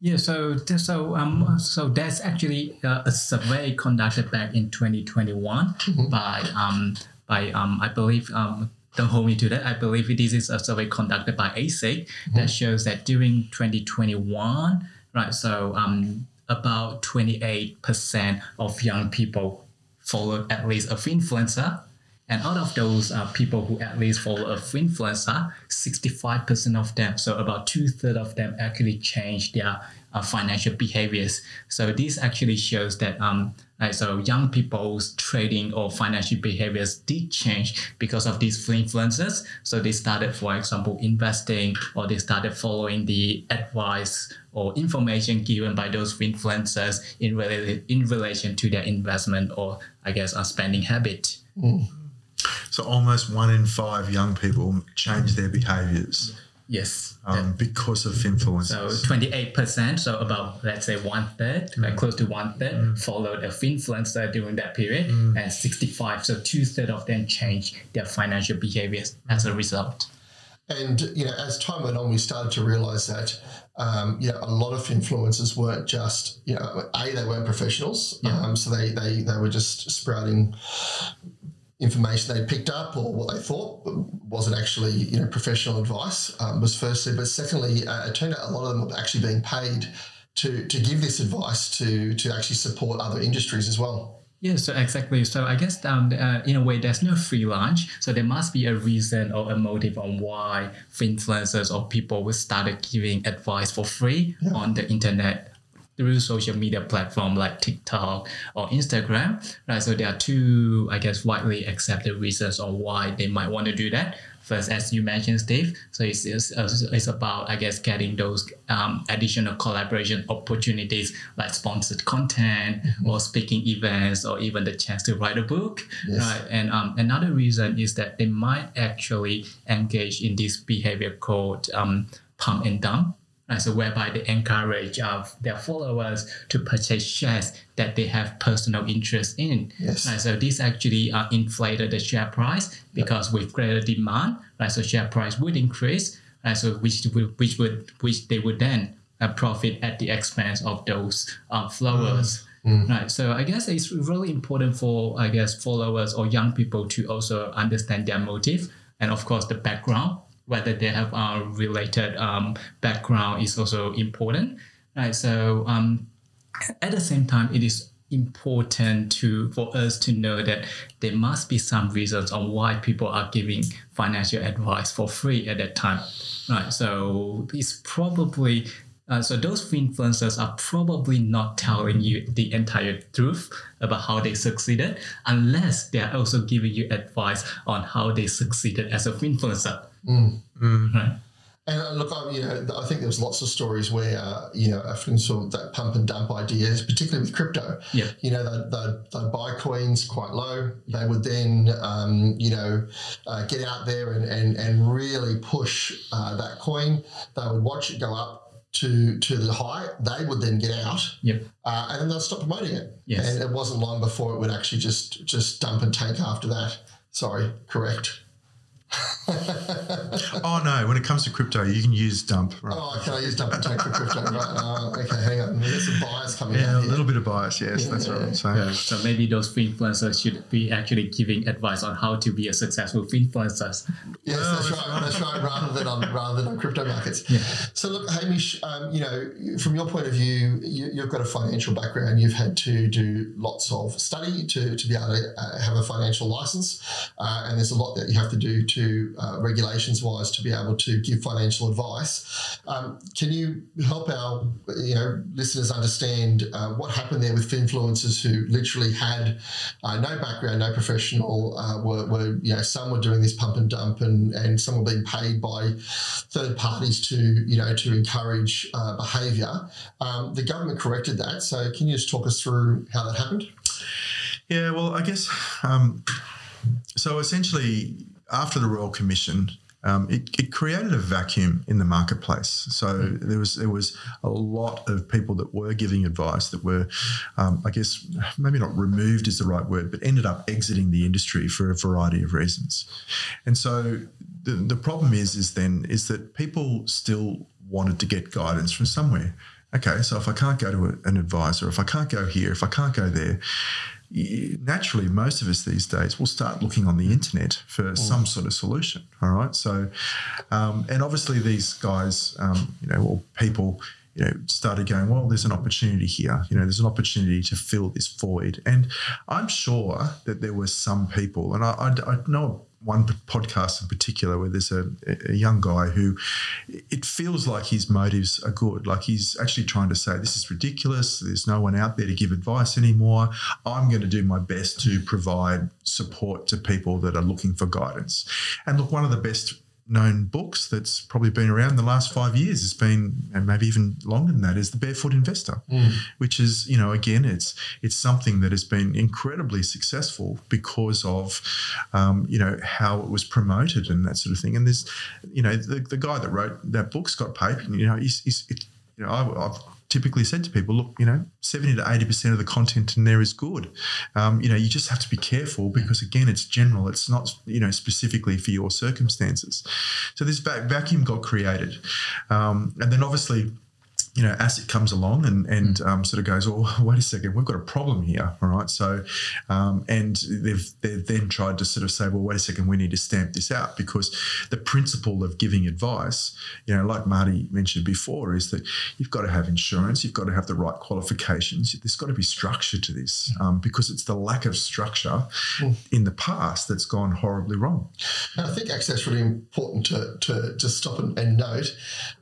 Yeah, so so um so that's actually uh, a survey conducted back in 2021 mm-hmm. by um by um I believe um don't hold me to that. I believe this is a survey conducted by ASIC mm-hmm. that shows that during 2021, right? So um about 28% of young people followed at least a influencer and out of those uh, people who at least follow a influencer, 65% of them, so about two thirds of them actually change their uh, financial behaviors. So this actually shows that um, so young people's trading or financial behaviors did change because of these influencers. So they started, for example, investing or they started following the advice or information given by those influencers in, in relation to their investment or I guess a spending habit. Mm.
So almost one in five young people change their behaviors.
Yes.
Um, because of influence.
So 28%, so about, let's say, one third, mm. like close to one third, mm. followed a influencer during that period, mm. and 65, so two thirds of them changed their financial behaviors as a result.
And, you know, as time went on, we started to realize that, um, you know, a lot of influencers weren't just, you know, A, they weren't professionals. Yeah. Um, so they, they, they were just sprouting information they picked up or what they thought wasn't actually you know professional advice um, was firstly, but secondly, uh, it turned out a lot of them were actually being paid to to give this advice to to actually support other industries as well.
Yeah, so exactly. So I guess um, uh, in a way, there's no free lunch. So there must be a reason or a motive on why influencers or people would started giving advice for free yeah. on the internet through social media platform like TikTok or Instagram, right? So there are two, I guess, widely accepted reasons on why they might want to do that. First, as you mentioned, Steve, so it's, it's, it's about, I guess, getting those um, additional collaboration opportunities like sponsored content mm-hmm. or speaking events or even the chance to write a book, yes. right? And um, another reason is that they might actually engage in this behavior called um, pump and dump Right, so whereby they encourage uh, their followers to purchase shares that they have personal interest in.
Yes.
Right, so this actually uh, inflated the share price because with greater demand, right, so share price would increase, right, so which would which would which they would then uh, profit at the expense of those uh, followers. Mm. Mm. Right, so I guess it's really important for I guess followers or young people to also understand their motive and of course the background whether they have a related um, background is also important, right? So um, at the same time, it is important to for us to know that there must be some reasons on why people are giving financial advice for free at that time, right? So it's probably uh, so those influencers are probably not telling you the entire truth about how they succeeded unless they are also giving you advice on how they succeeded as a influencer.
Mm. Mm. Right. And uh, look, I, you know, I think there's lots of stories where, uh, you know, often sort that pump and dump ideas, particularly with crypto.
Yeah.
You know, they'd, they'd, they'd buy coins quite low. They would then, um, you know, uh, get out there and, and, and really push uh, that coin. They would watch it go up to to the high, they would then get out,
yep.
uh, and then they'd stop promoting it.
Yes.
And it wasn't long before it would actually just just dump and tank after that. Sorry, correct. [laughs] [laughs]
oh no! When it comes to crypto, you can use dump.
Right? Oh, can I use dump and take for crypto? Right? Uh, okay, hang on. There's some bias coming coming
Yeah,
out
a little bit of bias. Yes,
Yeah,
that's
yeah.
right. So,
Yeah, so maybe those finfluencers should be actually giving advice on how to be a successful finfluencers.
Yes,
Well,
that's
that's
right. That's right. Rather than on rather than on crypto markets.
Yeah.
So look, Hamish, um, you know, from your point of view, you, you've got a financial background. You've had to do lots of study to, to be able to uh, have a financial license, uh, and there's a lot that you have to do to uh, regulations wise to be able to give financial advice. Um, can you help our you know listeners understand uh, what happened there with influencers who literally had uh, no background, no professional, uh, were, were you know some were doing this pump and dump, and and some were being paid by third parties to you know to encourage uh, behaviour. Um, the government corrected that. So can you just talk us through how that happened?
yeah, well, I guess um, so. Essentially, after the Royal Commission, um, it, it created a vacuum in the marketplace. So there was there was a lot of people that were giving advice that were, um, I guess, maybe not removed is the right word, but ended up exiting the industry for a variety of reasons. And so the, the problem is is then is that people still wanted to get guidance from somewhere. Okay, so if I can't go to a, an advisor, if I can't go here, if I can't go there, naturally, most of us these days will start looking on the internet for some sort of solution. All right. So, um, and obviously, these guys, um, you know, or people, you know, started going, well, there's an opportunity here. You know, there's an opportunity to fill this void. And I'm sure that there were some people, and I, I, I know one podcast in particular where there's a, a young guy who it feels like his motives are good. Like he's actually trying to say, this is ridiculous. There's no one out there to give advice anymore. I'm going to do my best to provide support to people that are looking for guidance. And look, one of the best known books that's probably been around the last five years It's been and maybe even longer than that is the barefoot investor which is you know again it's it's something that has been incredibly successful because of um, you know how it was promoted and that sort of thing. And there's you know the, the guy that wrote that book scott pape you know he's, he's it, you know I, i've typically said to people, look, you know, 70 to 80% of the content in there is good. Um, you know, you just have to be careful because, again, it's general. It's not, you know, specifically for your circumstances. So this va- vacuum got created. Um, and then obviously, you know, ASIC comes along and, and um, sort of goes, oh, [laughs] wait a second, we've got a problem here. All right. So, um, and they've, they've then tried to sort of say, well, wait a second, we need to stamp this out because the principle of giving advice, you know, like Mardy mentioned before, is that you've got to have insurance, you've got to have the right qualifications, there's got to be structure to this um, because it's the lack of structure in the past that's gone horribly wrong.
And I think actually that's really important to, to, to stop and, and note.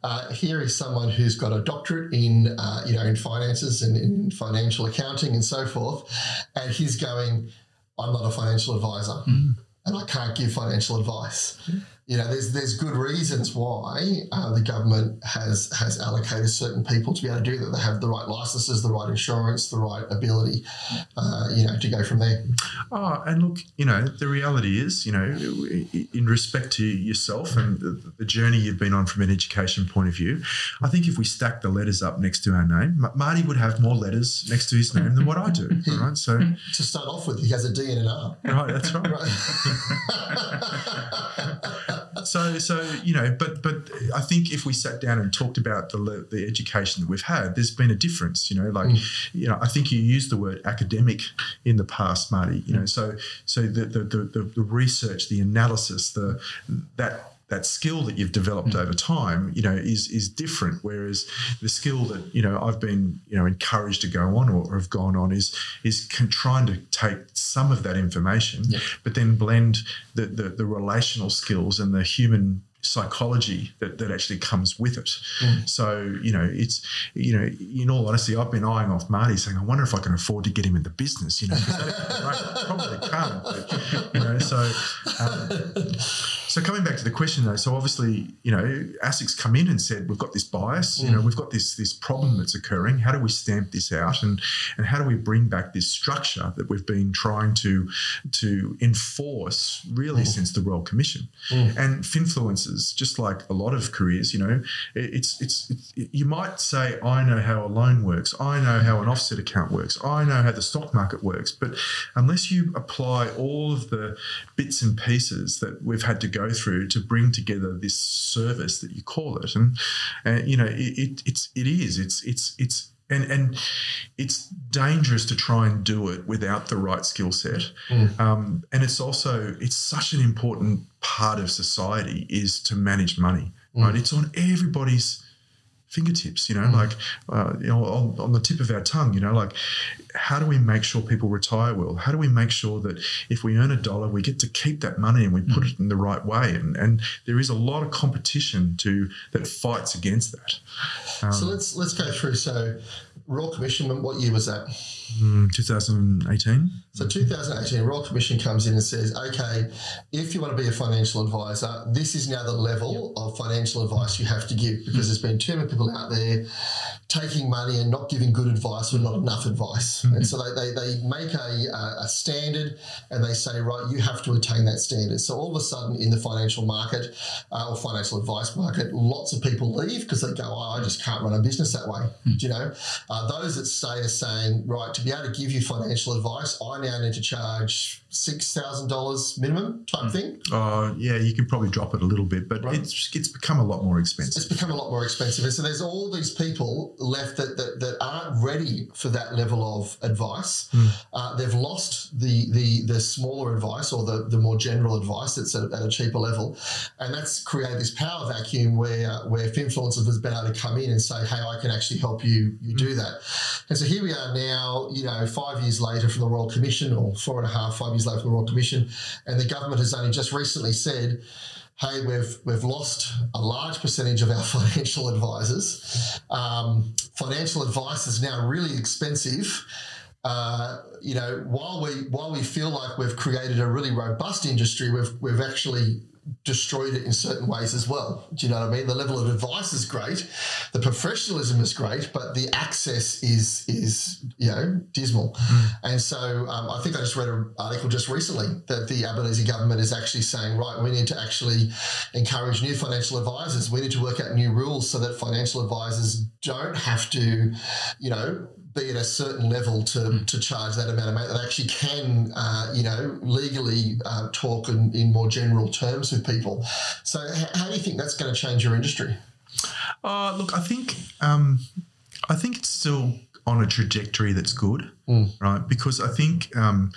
Uh, here is someone who's got a doctorate in uh, you know in finances and in financial accounting and so forth, and he's going, I'm not a financial advisor, and I can't give financial advice. You know, there's there's good reasons why uh, the government has has allocated certain people to be able to do that. They have the right licenses, the right insurance, the right ability, uh, you know, to go from there.
Oh, and look, you know, the reality is, you know, in respect to yourself and the, the journey you've been on from an education point of view, I think if we stack the letters up next to our name, Ma- Mardy would have more letters next to his name than what I do. [laughs] All right. So,
To start off with, he has a D and an R.
right, that's right.
Right. [laughs]
so so you know but but i think if we sat down and talked about the the education that we've had there's been a difference you know like mm. you know i think you used the word academic in the past Mardy you know mm. so so the the, the, the, the research the analysis the that that skill that you've developed over time, you know, is is different. Whereas the skill that you know I've been you know encouraged to go on or have gone on is is con- trying to take some of that information, but then blend the, the the relational skills and the human psychology that, that actually comes with it. So, you know, it's, you know, in all honesty, I've been eyeing off Mardy saying, I wonder if I can afford to get him in the business, you know, 'cause that- right, probably can't, but, you know, so, um, [laughs] so coming back to the question though, so obviously, you know, ASIC's come in and said, we've got this bias, you know, mm. we've got this, this problem that's occurring. How do we stamp this out? And, and how do we bring back this structure that we've been trying to, to enforce really mm. since the Royal Commission? Mm. And finfluencers, just like a lot of careers, you know, it- it's, it's, it's, you might say, I know how a loan works. I know how an offset account works. I know how the stock market works. But unless you apply all of the bits and pieces that we've had to go through to bring together this service that you call it, and uh, you know, it, it, it's, it is, it's, it's, it's, and and it's dangerous to try and do it without the right skill set. Um, and it's also it's such an important part of society is to manage money. Right, it's on everybody's fingertips. You know, like uh, you know on, on the tip of our tongue. You know, like how do we make sure people retire well? How do we make sure that if we earn a dollar, we get to keep that money and we put it in the right way? And and there is a lot of competition to that fights against that.
so let's let's go through. So, Royal Commission, what year was that?
Mm, 2018.
So 2018, Royal Commission comes in and says, okay, if you want to be a financial advisor, this is now the level of financial advice you have to give because there's been too many people out there taking money and not giving good advice or not enough advice. And so they, they, they make a, a standard and they say, right, you have to attain that standard. So all of a sudden in the financial market uh, or financial advice market, lots of people leave because they go, oh, I just can't run a business that way. Do you know? Uh, those that stay are saying, right, to be able to give you financial advice, I now need to charge $6,000 minimum type thing.
Uh, yeah, you could probably drop it a little bit, but
Right.
it's it's become a lot more expensive.
It's become a lot more expensive. And so there's all these people left that, that, that aren't ready for that level of advice. Uh, they've lost the, the the smaller advice or the, the more general advice that's at, at a cheaper level. And that's created this power vacuum where where influencers has been able to come in and say, hey, I can actually help you you do that. And so here we are now, you know, five years later from the Royal Commission or four and a half, five years from the Royal Commission. And the government has only just recently said, hey, we've we've lost a large percentage of our [laughs] financial advisors. Um, financial advice is now really expensive. Uh, you know, while we while we feel like we've created a really robust industry, we've we've actually destroyed it in certain ways as well. Do you know what I mean? The level of advice is great, the professionalism is great, but the access is is you know dismal. And so um, I think I just read an article just recently that the Albanese government is actually saying, right, we need to actually encourage new financial advisors. We need to work out new rules so that financial advisors don't have to, you know, be at a certain level to, to charge that amount of money. They actually can, uh, you know, legally uh, talk in, in more general terms with people. So, h- how do you think that's going to change your industry?
Uh, look, I think um, I think it's still on a trajectory that's good, right? Because I think um,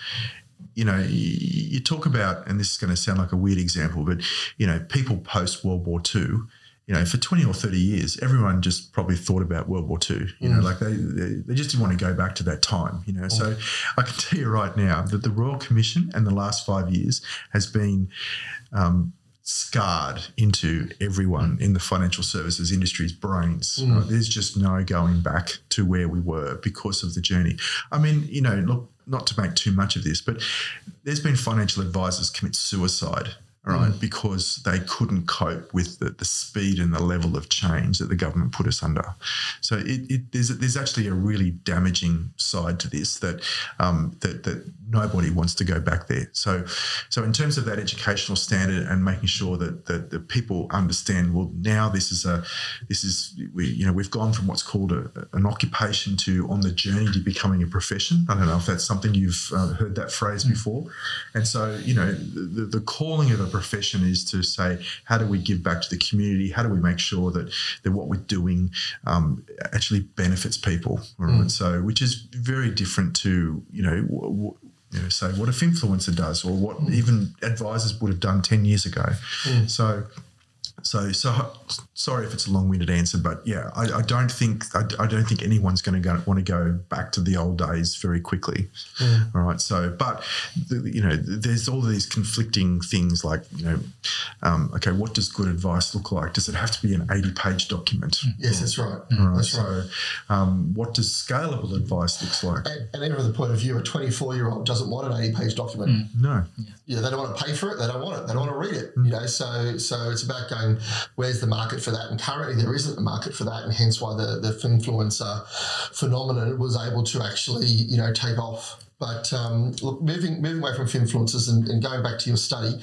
you know you, you talk about, and this is going to sound like a weird example, but you know, people post World War II. You know, for twenty or thirty years, everyone just probably thought about World War II. You know, mm. like they, they they just didn't want to go back to that time. You know, so mm. I can tell you right now that the Royal Commission and the last five years has been um, scarred into everyone in the financial services industry's brains. Mm. right? There's just no going back to where we were because of the journey. I mean, you know, look, not to make too much of this, but there's been financial advisors commit suicide. All Right, because they couldn't cope with the, the speed and the level of change that the government put us under. So it, it there's there's actually a really damaging side to this that um, that that nobody wants to go back there. So so in terms of that educational standard and making sure that that the people understand, well, now this is a this is we you know we've gone from what's called a, an occupation to on the journey to becoming a profession. I don't know if that's something you've uh, heard that phrase before. And so you know the, the calling of a profession is to say how do we give back to the community? How do we make sure that that what we're doing um, actually benefits people? All right. So which is very different to you know. W- w- you know, say what if influencer does, or what hmm. even advisors would have done ten years ago. Hmm. So, so, so sorry if it's a long-winded answer, but yeah, I, I don't think I, I don't think anyone's going to want to go back to the old days very quickly. All right. So, but the, you know, there's all these conflicting things like you know, um, okay, what does good advice look like? Does it have to be an 80-page document?
Yes, that's right.
All right.
That's right.
So, um, what does scalable advice looks like?
And, and even from the point of view, a 24 year old doesn't want an 80 page document.
No.
Yeah, they don't want to pay for it. They don't want it. They don't want to read it. You know, so so it's about going, where's the market for that? And currently there isn't a market for that, and hence why the the influencer phenomenon was able to actually you know take off. But um, look, moving moving away from influencers and, and going back to your study,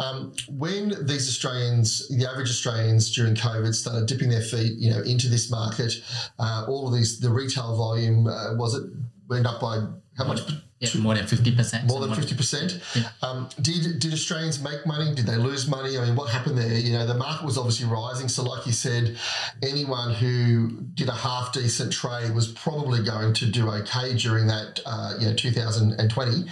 um, when these Australians, the average Australians during COVID, started dipping their feet, you know, into this market, uh, all of these, the retail volume uh, was it went up by how much
Yeah, more than fifty percent.
More than fifty percent. Um, did did Australians make money? Did they lose money? I mean, what happened there? You know, the market was obviously rising. So, like you said, anyone who did a half decent trade was probably going to do okay during that, uh, you know, 2020.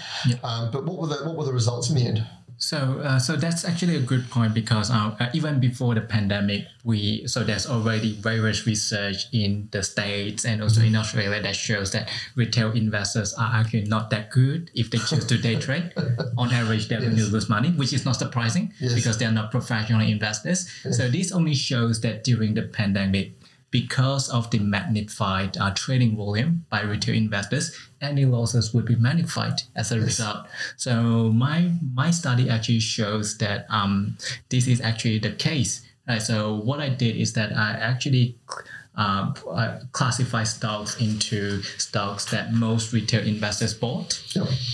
Um, but what were the what were the results in the end?
So, uh, so that's actually a good point because uh, uh, even before the pandemic, we so there's already various research in the states and also in Australia that shows that retail investors are actually not that good if they choose to day trade. [laughs] On average, they're going to lose money, which is not surprising
Yes.
because they're not professional investors. So this only shows that during the pandemic, because of the magnified uh, trading volume by retail investors, any losses would be magnified as a result. So my my study actually shows that um, this is actually the case. Right? So what I did is that I actually uh, classify stocks into stocks that most retail investors bought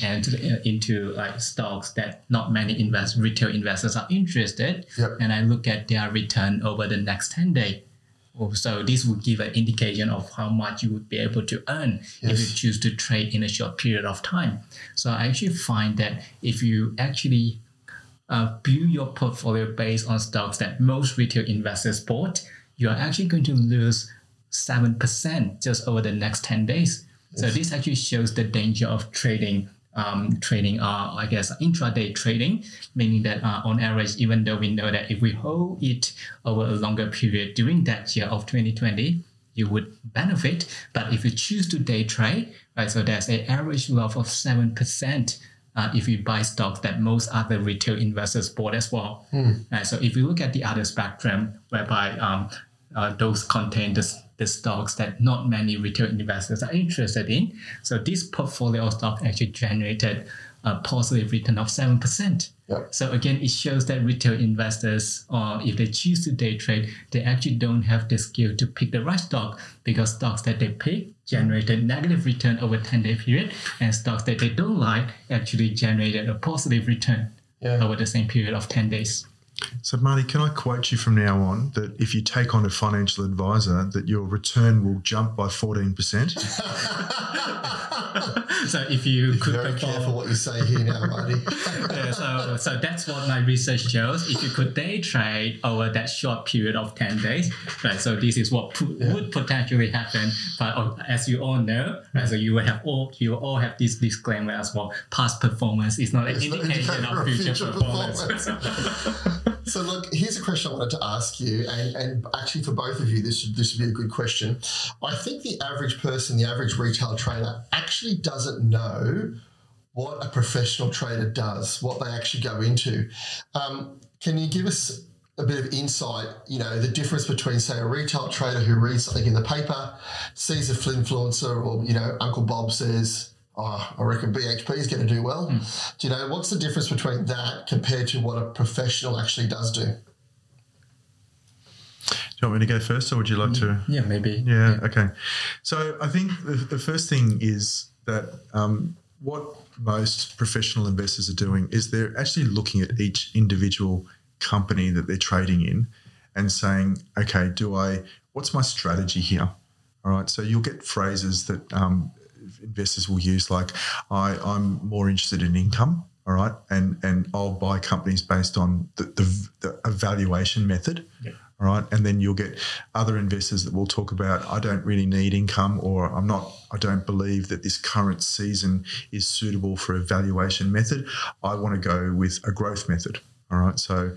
and uh, into like stocks that not many invest retail investors are interested.
Yep.
And I look at their return over the next 10 days. So this would give an indication of how much you would be able to earn if you choose to trade in a short period of time. So I actually find that if you actually uh, build your portfolio based on stocks that most retail investors bought, you are actually going to lose 7% just over the next 10 days. So this actually shows the danger of trading um, trading, uh, I guess, intraday trading, meaning that uh, on average, even though we know that if we hold it over a longer period during that year of 2020, you would benefit. But if you choose to day trade, right, so there's an average loss of 7% uh, if you buy stocks that most other retail investors bought as well. Right, so if you look at the other spectrum, whereby um, uh, those contain the, the stocks that not many retail investors are interested in. So this portfolio of stock actually generated a positive return of 7%.
Yep.
So again, it shows that retail investors, or if they choose to day trade, they actually don't have the skill to pick the right stock because stocks that they pick generated negative return over 10 day period and stocks that they don't like actually generated a positive return
Yeah.
over the same period of 10 days.
So, Mardy, can I quote you from now on that if you take on a financial advisor, that your return will jump by 14%? [laughs] [laughs]
So if you could
Very
perform
careful what you say here now, Mardy. [laughs]
Yeah, so, so that's what my research shows. If you could day trade over that short period of 10 days, right? So this is what pu- would potentially happen. But uh, as you all know, right, so you will have all you all have this disclaimer as well. Past performance is not an
It's an
indication
indicator
of future,
future
performance. [laughs]
So look, here's a question I wanted to ask you, and, and actually for both of you, this should, this would be a good question. I think the average person, the average retail trader, actually doesn't know what a professional trader does, what they actually go into. Um, can you give us a bit of insight? You know, the difference between, say, a retail trader who reads something in the paper, sees a influencer, or you know, Uncle Bob says. Oh, I reckon BHP is going to do well. Do you know what's the difference between that compared to what a professional actually does do?
Do you want me to go first or would you like to?
yeah, maybe.
Yeah, okay. So I think the, the first thing is that um, what most professional investors are doing is they're actually looking at each individual company that they're trading in and saying, okay, do I, what's my strategy here? All right. So you'll get phrases that um, investors will use like, I, I'm more interested in income. All right. And, and I'll buy companies based on the, the, the evaluation method. All right. And then you'll get other investors that will talk about, I don't really need income, or I'm not, I don't believe that this current season is suitable for a valuation method. I want to go with a growth method. All right. So,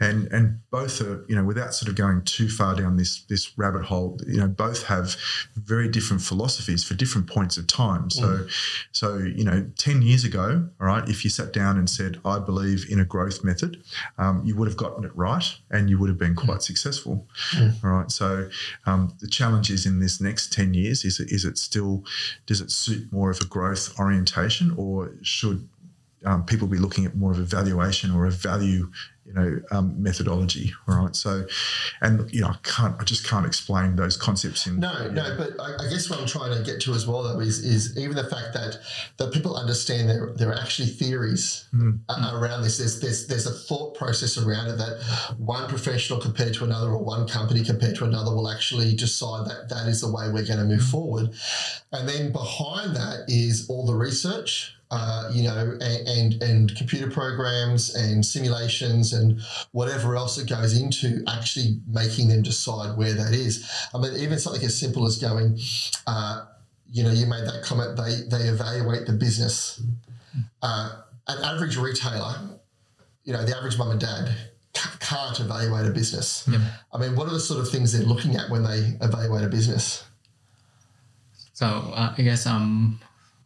and and both are, you know, without sort of going too far down this this rabbit hole, you know, both have very different philosophies for different points of time. So, so you know, ten years ago, all right, if you sat down and said, I believe in a growth method, um, you would have gotten it right, and you would have been quite successful. All right. So, um, the challenge is in this next ten years: is it, is it still does it suit more of a growth orientation, or should um, people be looking at more of a valuation or a value you know um, methodology. All right, so and you know I can't I just can't explain those concepts in
No, no, but I, I guess what I'm trying to get to as well, though, is is even the fact that that people understand there there are actually theories a- around this. There's there's there's a thought process around it that one professional compared to another, or one company compared to another, will actually decide that that is the way we're going to move forward. And then behind that is all the research. Uh, you know, and, and and computer programs and simulations and whatever else that goes into actually making them decide where that is. I mean, even something as simple as going, uh, you know, you made that comment. They they evaluate the business. Uh, an average retailer, you know, the average mum and dad can't evaluate a business. I mean, what are the sort of things they're looking at when they evaluate a business?
So uh, I guess um,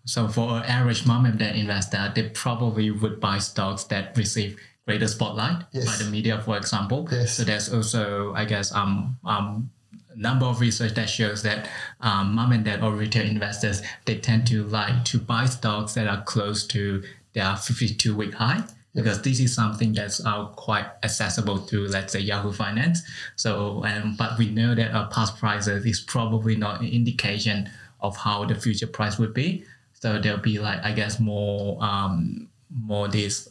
so for an average mom and dad investor, they probably would buy stocks that receive greater spotlight
Yes.
by the media, for example.
Yes.
So there's also, I guess, um, um, number of research that shows that um, mom and dad or retail investors they tend to like to buy stocks that are close to their 52 week high because this is something that's uh, quite accessible through let's say Yahoo Finance. So and but we know that our past prices is probably not an indication of how the future price would be. So there'll be like I guess more um, more this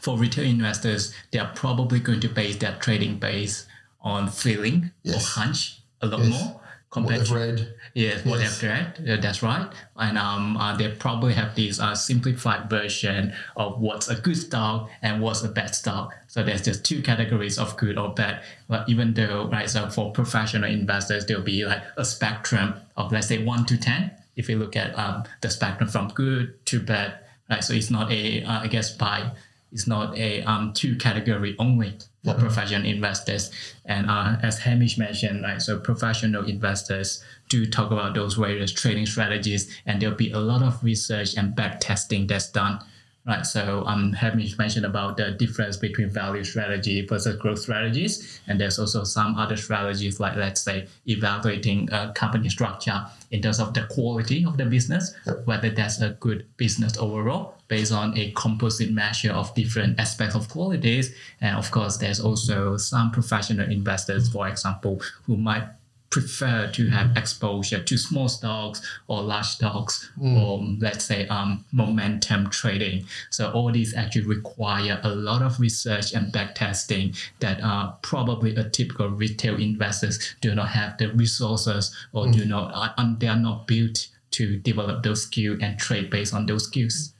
for retail investors, they are probably going to base their trading base on feeling
Yes.
or hunch a lot
Yes.
more compared
they've
to
read.
Yes, what
Yes.
they've read. Yeah, that's right. And um, uh, they probably have this uh, simplified version of what's a good stock and what's a bad stock. So there's just two categories of good or bad. But even though, right, so for professional investors, there'll be like a spectrum of let's say one to ten. If you look at um, the spectrum from good to bad, right? So it's not a, uh, I guess, by it's not a um, two category only for professional investors. And uh, as Hamish mentioned, right, so professional investors do talk about those various trading strategies, and there'll be a lot of research and back testing that's done. Right, so um, Hamish mentioned about the difference between value strategy versus growth strategies, and there's also some other strategies like let's say evaluating a company structure in terms of the quality of the business, whether that's a good business overall based on a composite measure of different aspects of qualities, and of course there's also some professional investors, for example, who might prefer to have exposure to small stocks or large stocks or let's say um, momentum trading. So all these actually require a lot of research and back testing that uh, probably a typical retail investors do not have the resources or do not uh, and they are not built to develop those skills and trade based on those skills.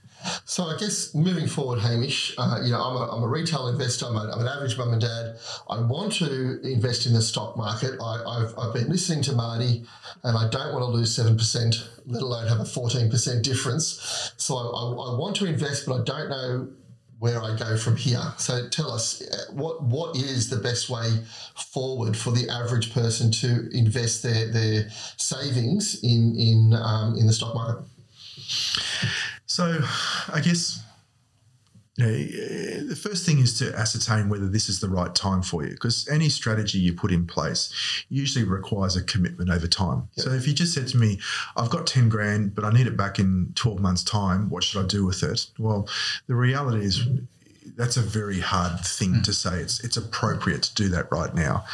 So I guess moving forward, Hamish, uh, you know, I'm a, I'm a retail investor. I'm, a, I'm an average mum and dad. I want to invest in the stock market. I, I've, I've been listening to Mardy, and I don't want to lose seven percent, let alone have a fourteen percent difference. So I, I, I want to invest, but I don't know where I go from here. So tell us uh, what what is the best way forward for the average person to invest their their savings in in um, in the stock market.
So, I guess you know, the first thing is to ascertain whether this is the right time for you, because any strategy you put in place usually requires a commitment over time. So, if you just said to me, "I've got ten grand, but I need it back in twelve months' time. What should I do with it?" Well, the reality is. That's a very hard thing to say. It's it's appropriate to do that right now,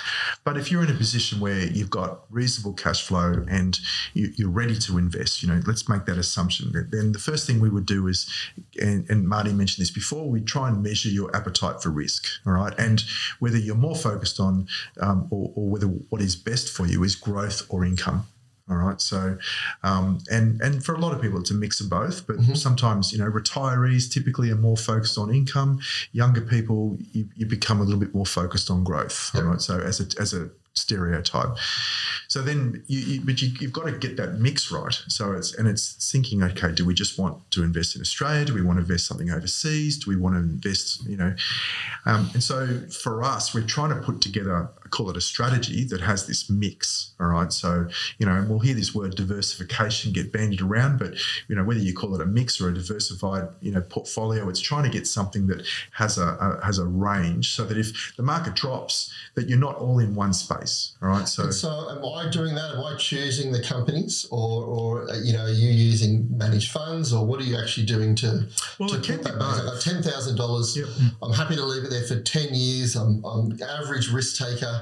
but if you're in a position where you've got reasonable cash flow and you, you're ready to invest, you know, let's make that assumption. Then the first thing we would do is, and, and Mardy mentioned this before, we try and measure your appetite for risk, all right, and whether you're more focused on, um, or, or whether what is best for you is growth or income. All right. So, um, and and for a lot of people, it's a mix of both. But sometimes, you know, retirees typically are more focused on income. Younger people, you, you become a little bit more focused on growth. All right. So as a as a stereotype. So then, you, you but you, you've got to get that mix right. So it's and it's thinking, okay, do we just want to invest in Australia? Do we want to invest something overseas? Do we want to invest, you know? Um, and so for us, we're trying to put together, call it a strategy that has this mix. All right. So, you know, and we'll hear this word diversification get bandied around, but, you know, whether you call it a mix or a diversified, you know, portfolio, it's trying to get something that has a, a has a range so that if the market drops, that you're not all in one space. All right. So,
So, am I doing that? Am I choosing the companies, or, or you know, are you using managed funds, or what are you actually doing to,
Well,
to put that
both.
Like ten thousand dollars. I'm happy to leave it there for ten years. I'm, I'm average risk taker.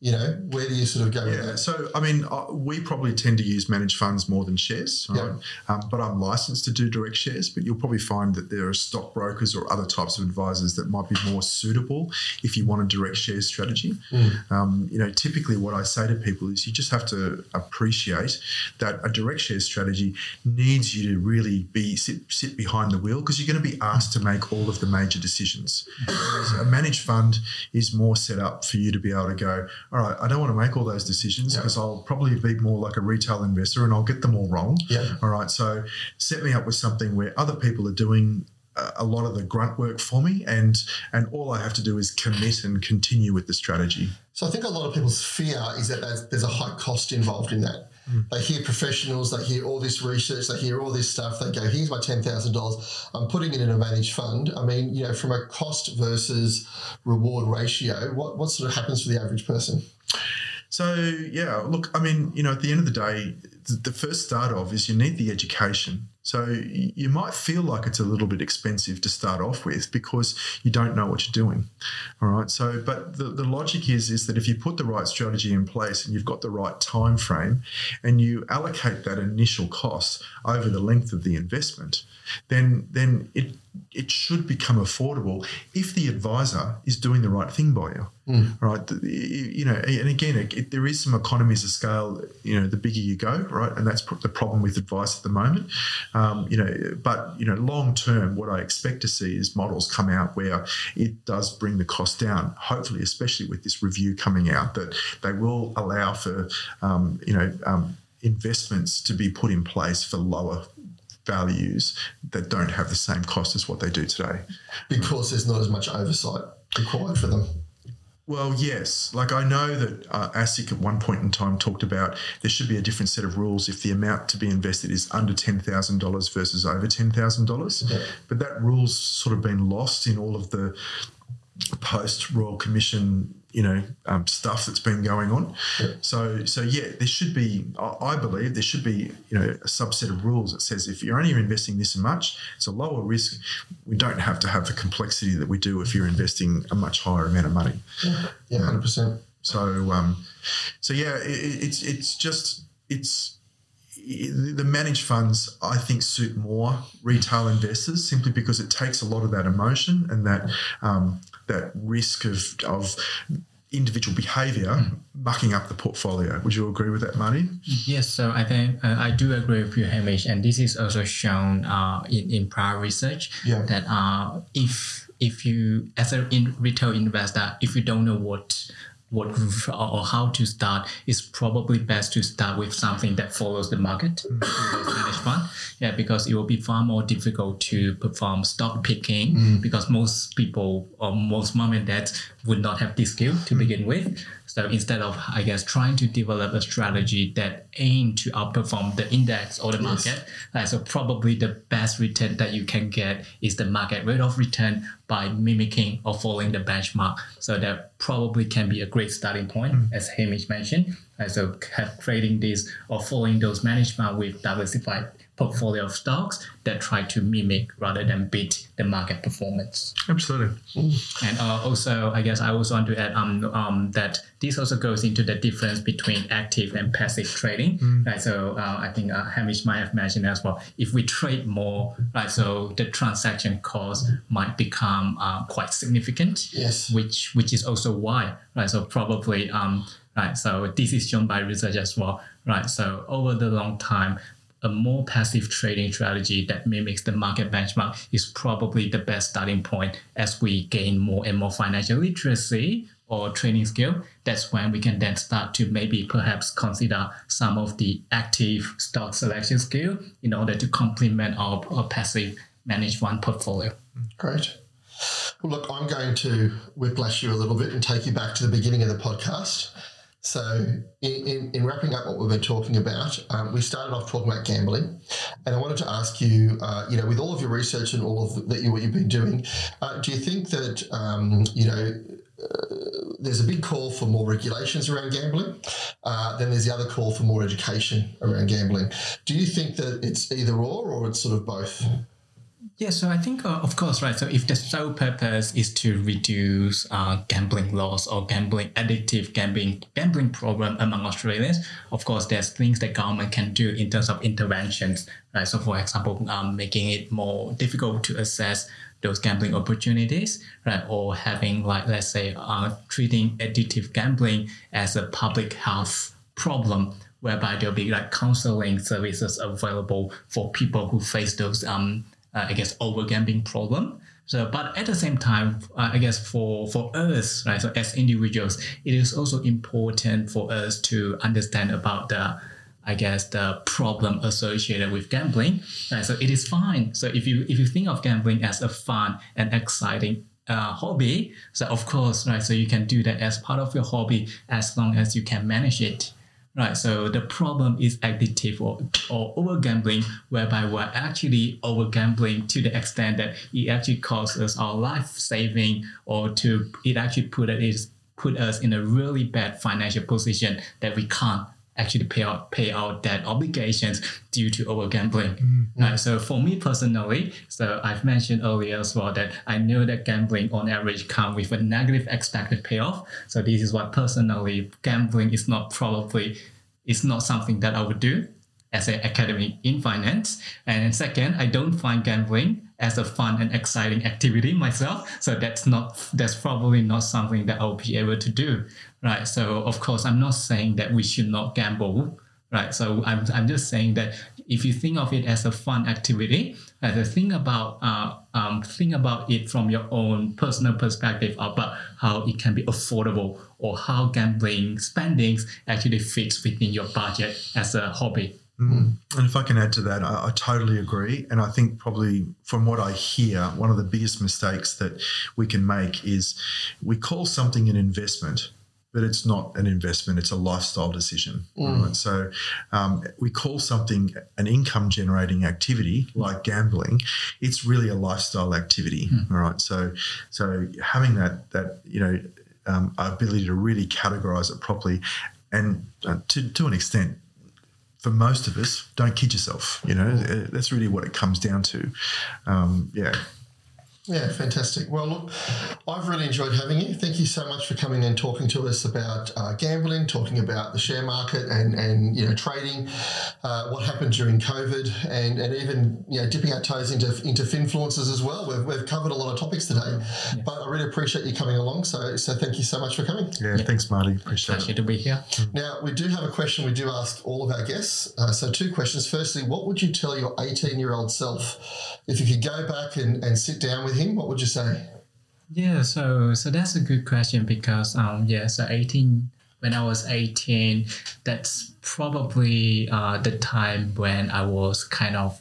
You know, where do you sort of go with
Yeah,
that?
so I mean, uh, we probably tend to use managed funds more than shares, right? Um, but I'm licensed to do direct shares. But you'll probably find that there are stockbrokers or other types of advisors that might be more suitable if you want a direct share strategy. Um, you know, typically what I say to people is you just have to appreciate that a direct share strategy needs you to really be sit, sit behind the wheel because you're going to be asked to make all of the major decisions. Whereas a managed fund is more set up for you to be able to go, all right, I don't want to make all those decisions because I'll probably be more like a retail investor and I'll get them all wrong.
Yeah.
All right, so set me up with something where other people are doing a- a lot of the grunt work for me and and all I have to do is commit and continue with the strategy.
So I think a lot of people's fear is that there's, there's a high cost involved in that. Mm. They hear professionals, they hear all this research, they hear all this stuff. They go, "Here's my ten thousand dollars. I'm putting it in a managed fund." I mean, you know, from a cost versus reward ratio, what what sort of happens for the average person?
So yeah, look, I mean, you know, at the end of the day, the, the first start of is you need the education. So you might feel like it's a little bit expensive to start off with because you don't know what you're doing. All right. So, but the, the logic is is that if you put the right strategy in place and you've got the right time frame, and you allocate that initial cost over the length of the investment, then then it it should become affordable if the advisor is doing the right thing by you. Right. You know, and again, it, it- there is some economies of scale. You know, the bigger you go, right, and that's the problem with advice at the moment. Um, you know, but you know, long term, what I expect to see is models come out where it does bring the cost down. Hopefully, especially with this review coming out, that they will allow for um, you know um, investments to be put in place for lower values that don't have the same cost as what they do today.
Because there's not as much oversight required for them.
Well, yes. Like I know that uh, ASIC at one point in time talked about there should be a different set of rules if the amount to be invested is under ten thousand dollars versus over ten thousand dollars. But that rule's sort of been lost in all of the post Royal Commission, you know, um, stuff that's been going on. So, so yeah, there should be. I believe there should be, you know, a subset of rules that says if you're only investing this much, it's a lower risk. We don't have to have the complexity that we do if you're investing a much higher amount of money.
Yeah, hundred percent.
So, um, so yeah, it- it's it's just it's the managed funds I think suit more retail investors simply because it takes a lot of that emotion and that um, that risk of of individual behaviour mucking up the portfolio. Would you agree with that, Mardy?
Yes, so I think uh, I do agree with you, Hamish, and this is also shown uh, in, in prior research
Yeah.
that uh, if if you as a in retail investor, if you don't know what what or how to start, is probably best to start with something that follows the market, mm-hmm. [laughs] managed fund. Yeah, because it will be far more difficult to perform stock picking mm. because most people or most mom and dads would not have this skill to mm. begin with. So instead of, I guess, trying to develop a strategy that aim to outperform the index or the market, uh, so probably the best return that you can get is the market rate of return by mimicking or following the benchmark. So that probably can be a great starting point, as Hamish mentioned. Uh, so have creating this or following those management with diversified portfolio of stocks that try to mimic rather than beat the market performance.
Absolutely.
And uh, also, I guess I also want to add um, um, that this also goes into the difference between active and passive trading. Right, so uh, I think uh, Hamish might have mentioned as well. If we trade more, right, so the transaction cost might become uh, quite significant.
Yes.
Which which is also why, right? So probably um, right. So this is shown by research as well, right? So over the long time, a more passive trading strategy that mimics the market benchmark is probably the best starting point as we gain more and more financial literacy or trading skill. That's when we can then start to maybe perhaps consider some of the active stock selection skill in order to complement our, our passive managed fund portfolio.
Great. Well, look, I'm going to whiplash you a little bit and take you back to the beginning of the podcast. So, in, in, in wrapping up what we've been talking about, um, we started off talking about gambling, and I wanted to ask you, uh, you know, with all of your research and all of that you what you've been doing, uh, do you think that um, you know there's a big call for more regulations around gambling. Uh, then there's the other call for more education around gambling. Do you think that it's either or, or it's sort of both?
Yeah, so I think, uh, of course, right. So if the sole purpose is to reduce uh, gambling loss or gambling addictive gambling gambling problem among Australians, of course, there's things that government can do in terms of interventions. Right. So, for example, um, making it more difficult to assess those gambling opportunities, right? Or having like let's say uh, treating addictive gambling as a public health problem whereby there'll be like counseling services available for people who face those um uh, I guess over gambling problem. So, but at the same time, uh, I guess for for us, right? So as individuals, it is also important for us to understand about the I guess the problem associated with gambling. Right? So it is fine. So if you if you think of gambling as a fun and exciting uh, hobby, so of course, right? So you can do that as part of your hobby as long as you can manage it. Right, so the problem is addictive or, or over gambling, whereby we're actually over gambling to the extent that it actually costs us our life saving, or to it actually put it is put us in a really bad financial position that we can't actually pay out pay out debt obligations due to over gambling. Mm-hmm. Right. So for me personally, so I've mentioned earlier as well that I know that gambling on average come with a negative expected payoff. So this is why personally gambling is not probably it's not something that I would do as an academic in finance. And second, I don't find gambling as a fun and exciting activity [laughs] myself. So that's not that's probably not something that I'll be able to do. Right. So of course I'm not saying that we should not gamble. Right. So I'm, I'm just saying that if you think of it as a fun activity, uh, the thing about uh, um, think about it from your own personal perspective about how it can be affordable or how gambling spendings actually fits within your budget as a hobby.
Mm. And if I can add to that, I, I, totally agree. And I think probably from what I hear, one of the biggest mistakes that we can make is we call something an investment, but it's not an investment, it's a lifestyle decision. Mm. Right? So um, we call something an income generating activity like gambling, it's really a lifestyle activity. Mm. All right. So so having that that, you know, um, ability to really categorize it properly and uh, to, to an extent for most of us, don't kid yourself. You know, uh, that's really what it comes down to. Um, yeah.
Yeah, fantastic. Well, look, I've really enjoyed having you. Thank you so much for coming and talking to us about uh, gambling, talking about the share market and, and you know trading, uh, what happened during COVID, and, and even you know dipping our toes into into finfluencers as well. We've, we've covered a lot of topics today, yes. but I really appreciate you coming along. So so thank you so much for coming.
Yeah, yeah. thanks, Mardy. Appreciate
Pleasure it. to be here.
Now we do have a question we do ask all of our guests. Uh, so two questions. Firstly, what would you tell your 18 year old self if you could go back and, and sit down with What would you say?
Yeah, so so that's a good question because um yeah, so 18 when I was 18, that's probably uh, the time when I was kind of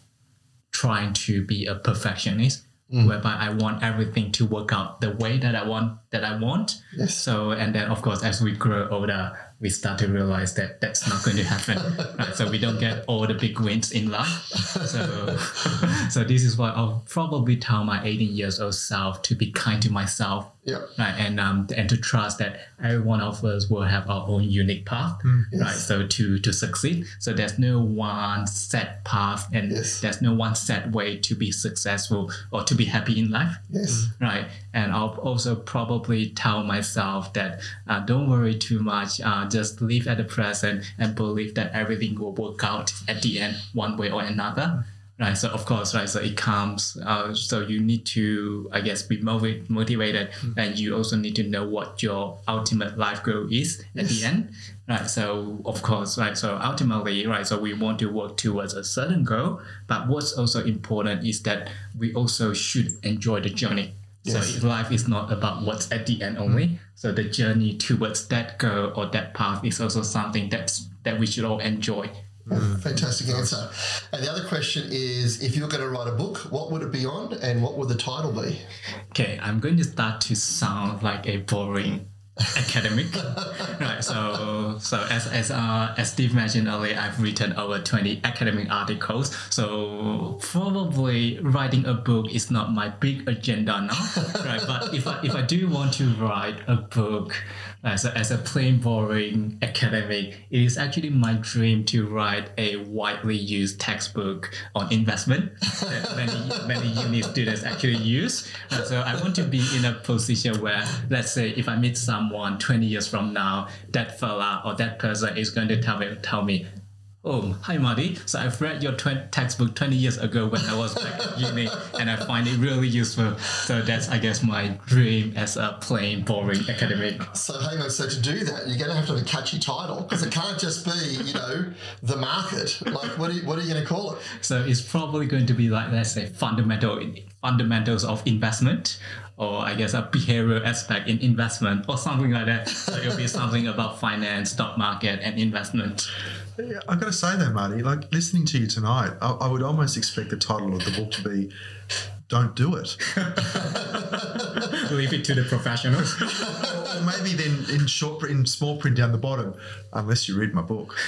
trying to be a perfectionist. Mm. whereby I want everything to work out the way that I want that I want.
Yes.
So and then of course as we grow older, we start to realize that that's not going to happen. [laughs] right? So we don't get all the big wins in life. So, [laughs] so this is what I'll probably tell my 18 years old self to be kind to myself.
Yeah.
Right. And um and to trust that every one of us will have our own unique path. Mm. Yes. Right. So to to succeed. So there's no one set path and yes. there's no one set way to be successful or to be happy in life.
Yes.
Right. And I'll also probably tell myself that uh, don't worry too much. Uh, just live at the present and believe that everything will work out at the end, one way or another. Right. So of course, right. So it comes. Uh, so you need to, I guess, be motiv- motivated, mm-hmm. and you also need to know what your ultimate life goal is at yes. the end. Right. So of course, right. So ultimately, right. So we want to work towards a certain goal, but what's also important is that we also should enjoy the journey. Yes. So life is not about what's at the end only. Mm. So the journey towards that goal or that path is also something that's that we should all enjoy.
Mm. Fantastic answer. And the other question is if you're going to write a book, what would it be on and what would the title be?
Okay, I'm going to start to sound like a boring academic, [laughs] right? So, so as as uh, as Steve mentioned earlier, I've written over twenty academic articles. So probably writing a book is not my big agenda now, [laughs] right? But if I if I do want to write a book as a, as a plain boring academic, it is actually my dream to write a widely used textbook on investment [laughs] that many many uni students actually use. Uh, so I want to be in a position where, let's say, if I meet someone 20 years from now, that fella or that person is going to tell me, tell me Oh, hi Mardy. So I've read your tw- textbook 20 years ago when I was back at uni [laughs] and I find it really useful. So that's, I guess, my dream as a plain, boring academic.
So hang on, so to do that, you're going to have to have a catchy title because it can't just be, you know, the market. Like, what are you, what are you going to call it?
So it's probably going to be like, let's say, fundamental fundamentals of investment or I guess a behavioral aspect in investment or something like that. So it'll be something about finance, stock market, and investment.
Yeah, I got to say though, Mardy, like listening to you tonight, I, I would almost expect the title of the book to be "Don't Do It."
Leave it to the professionals.
or maybe then in short, in small print down the bottom, unless you read my book. [laughs]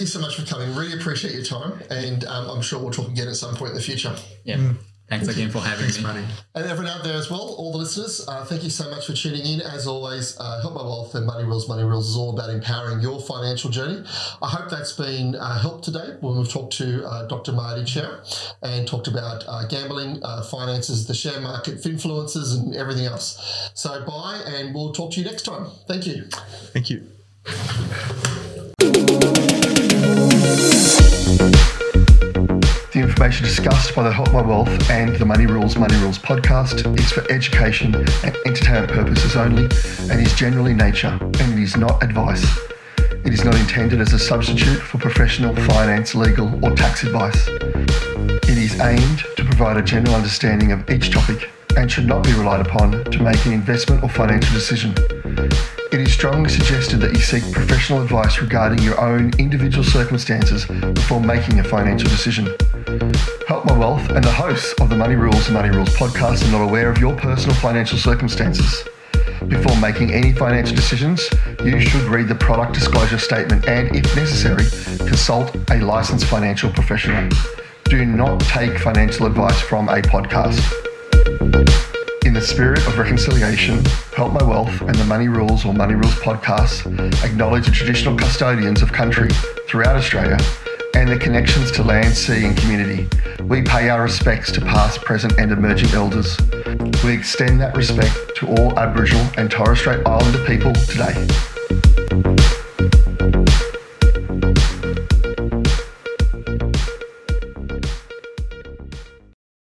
Well, look, thank you so much for coming. Really appreciate your time, and um, I'm sure we'll talk again at some point in the future.
Yeah. Thanks again for having
Thanks,
me.
Mardy.
And everyone out there as well, all the listeners, uh, thank you so much for tuning in. As always, uh, Help My Wealth and Money Rules, Money Rules is all about empowering your financial journey. I hope that's been uh, helped today when we've talked to uh, Dr. Mardy Chiah and talked about uh, gambling, uh, finances, the share market, influences, and everything else. So, bye, and we'll talk to you next time. Thank you.
Thank you.
The information discussed by the Help My Wealth and the Money Rules, Money Rules podcast is for education and entertainment purposes only and is generally nature and it is not advice. It is not intended as a substitute for professional finance, legal, or tax advice. It is aimed to provide a general understanding of each topic and should not be relied upon to make an investment or financial decision. It is strongly suggested that you seek professional advice regarding your own individual circumstances before making a financial decision. Help My Wealth and the hosts of the Money Rules and Money Rules podcast are not aware of your personal financial circumstances. Before making any financial decisions, you should read the product disclosure statement and, if necessary, consult a licensed financial professional. Do not take financial advice from a podcast. In the spirit of reconciliation, Help My Wealth and the Money Rules or Money Rules podcasts acknowledge the traditional custodians of country throughout Australia and their connections to land, sea, and community. We pay our respects to past, present, and emerging elders. We extend that respect to all Aboriginal and Torres Strait Islander people today.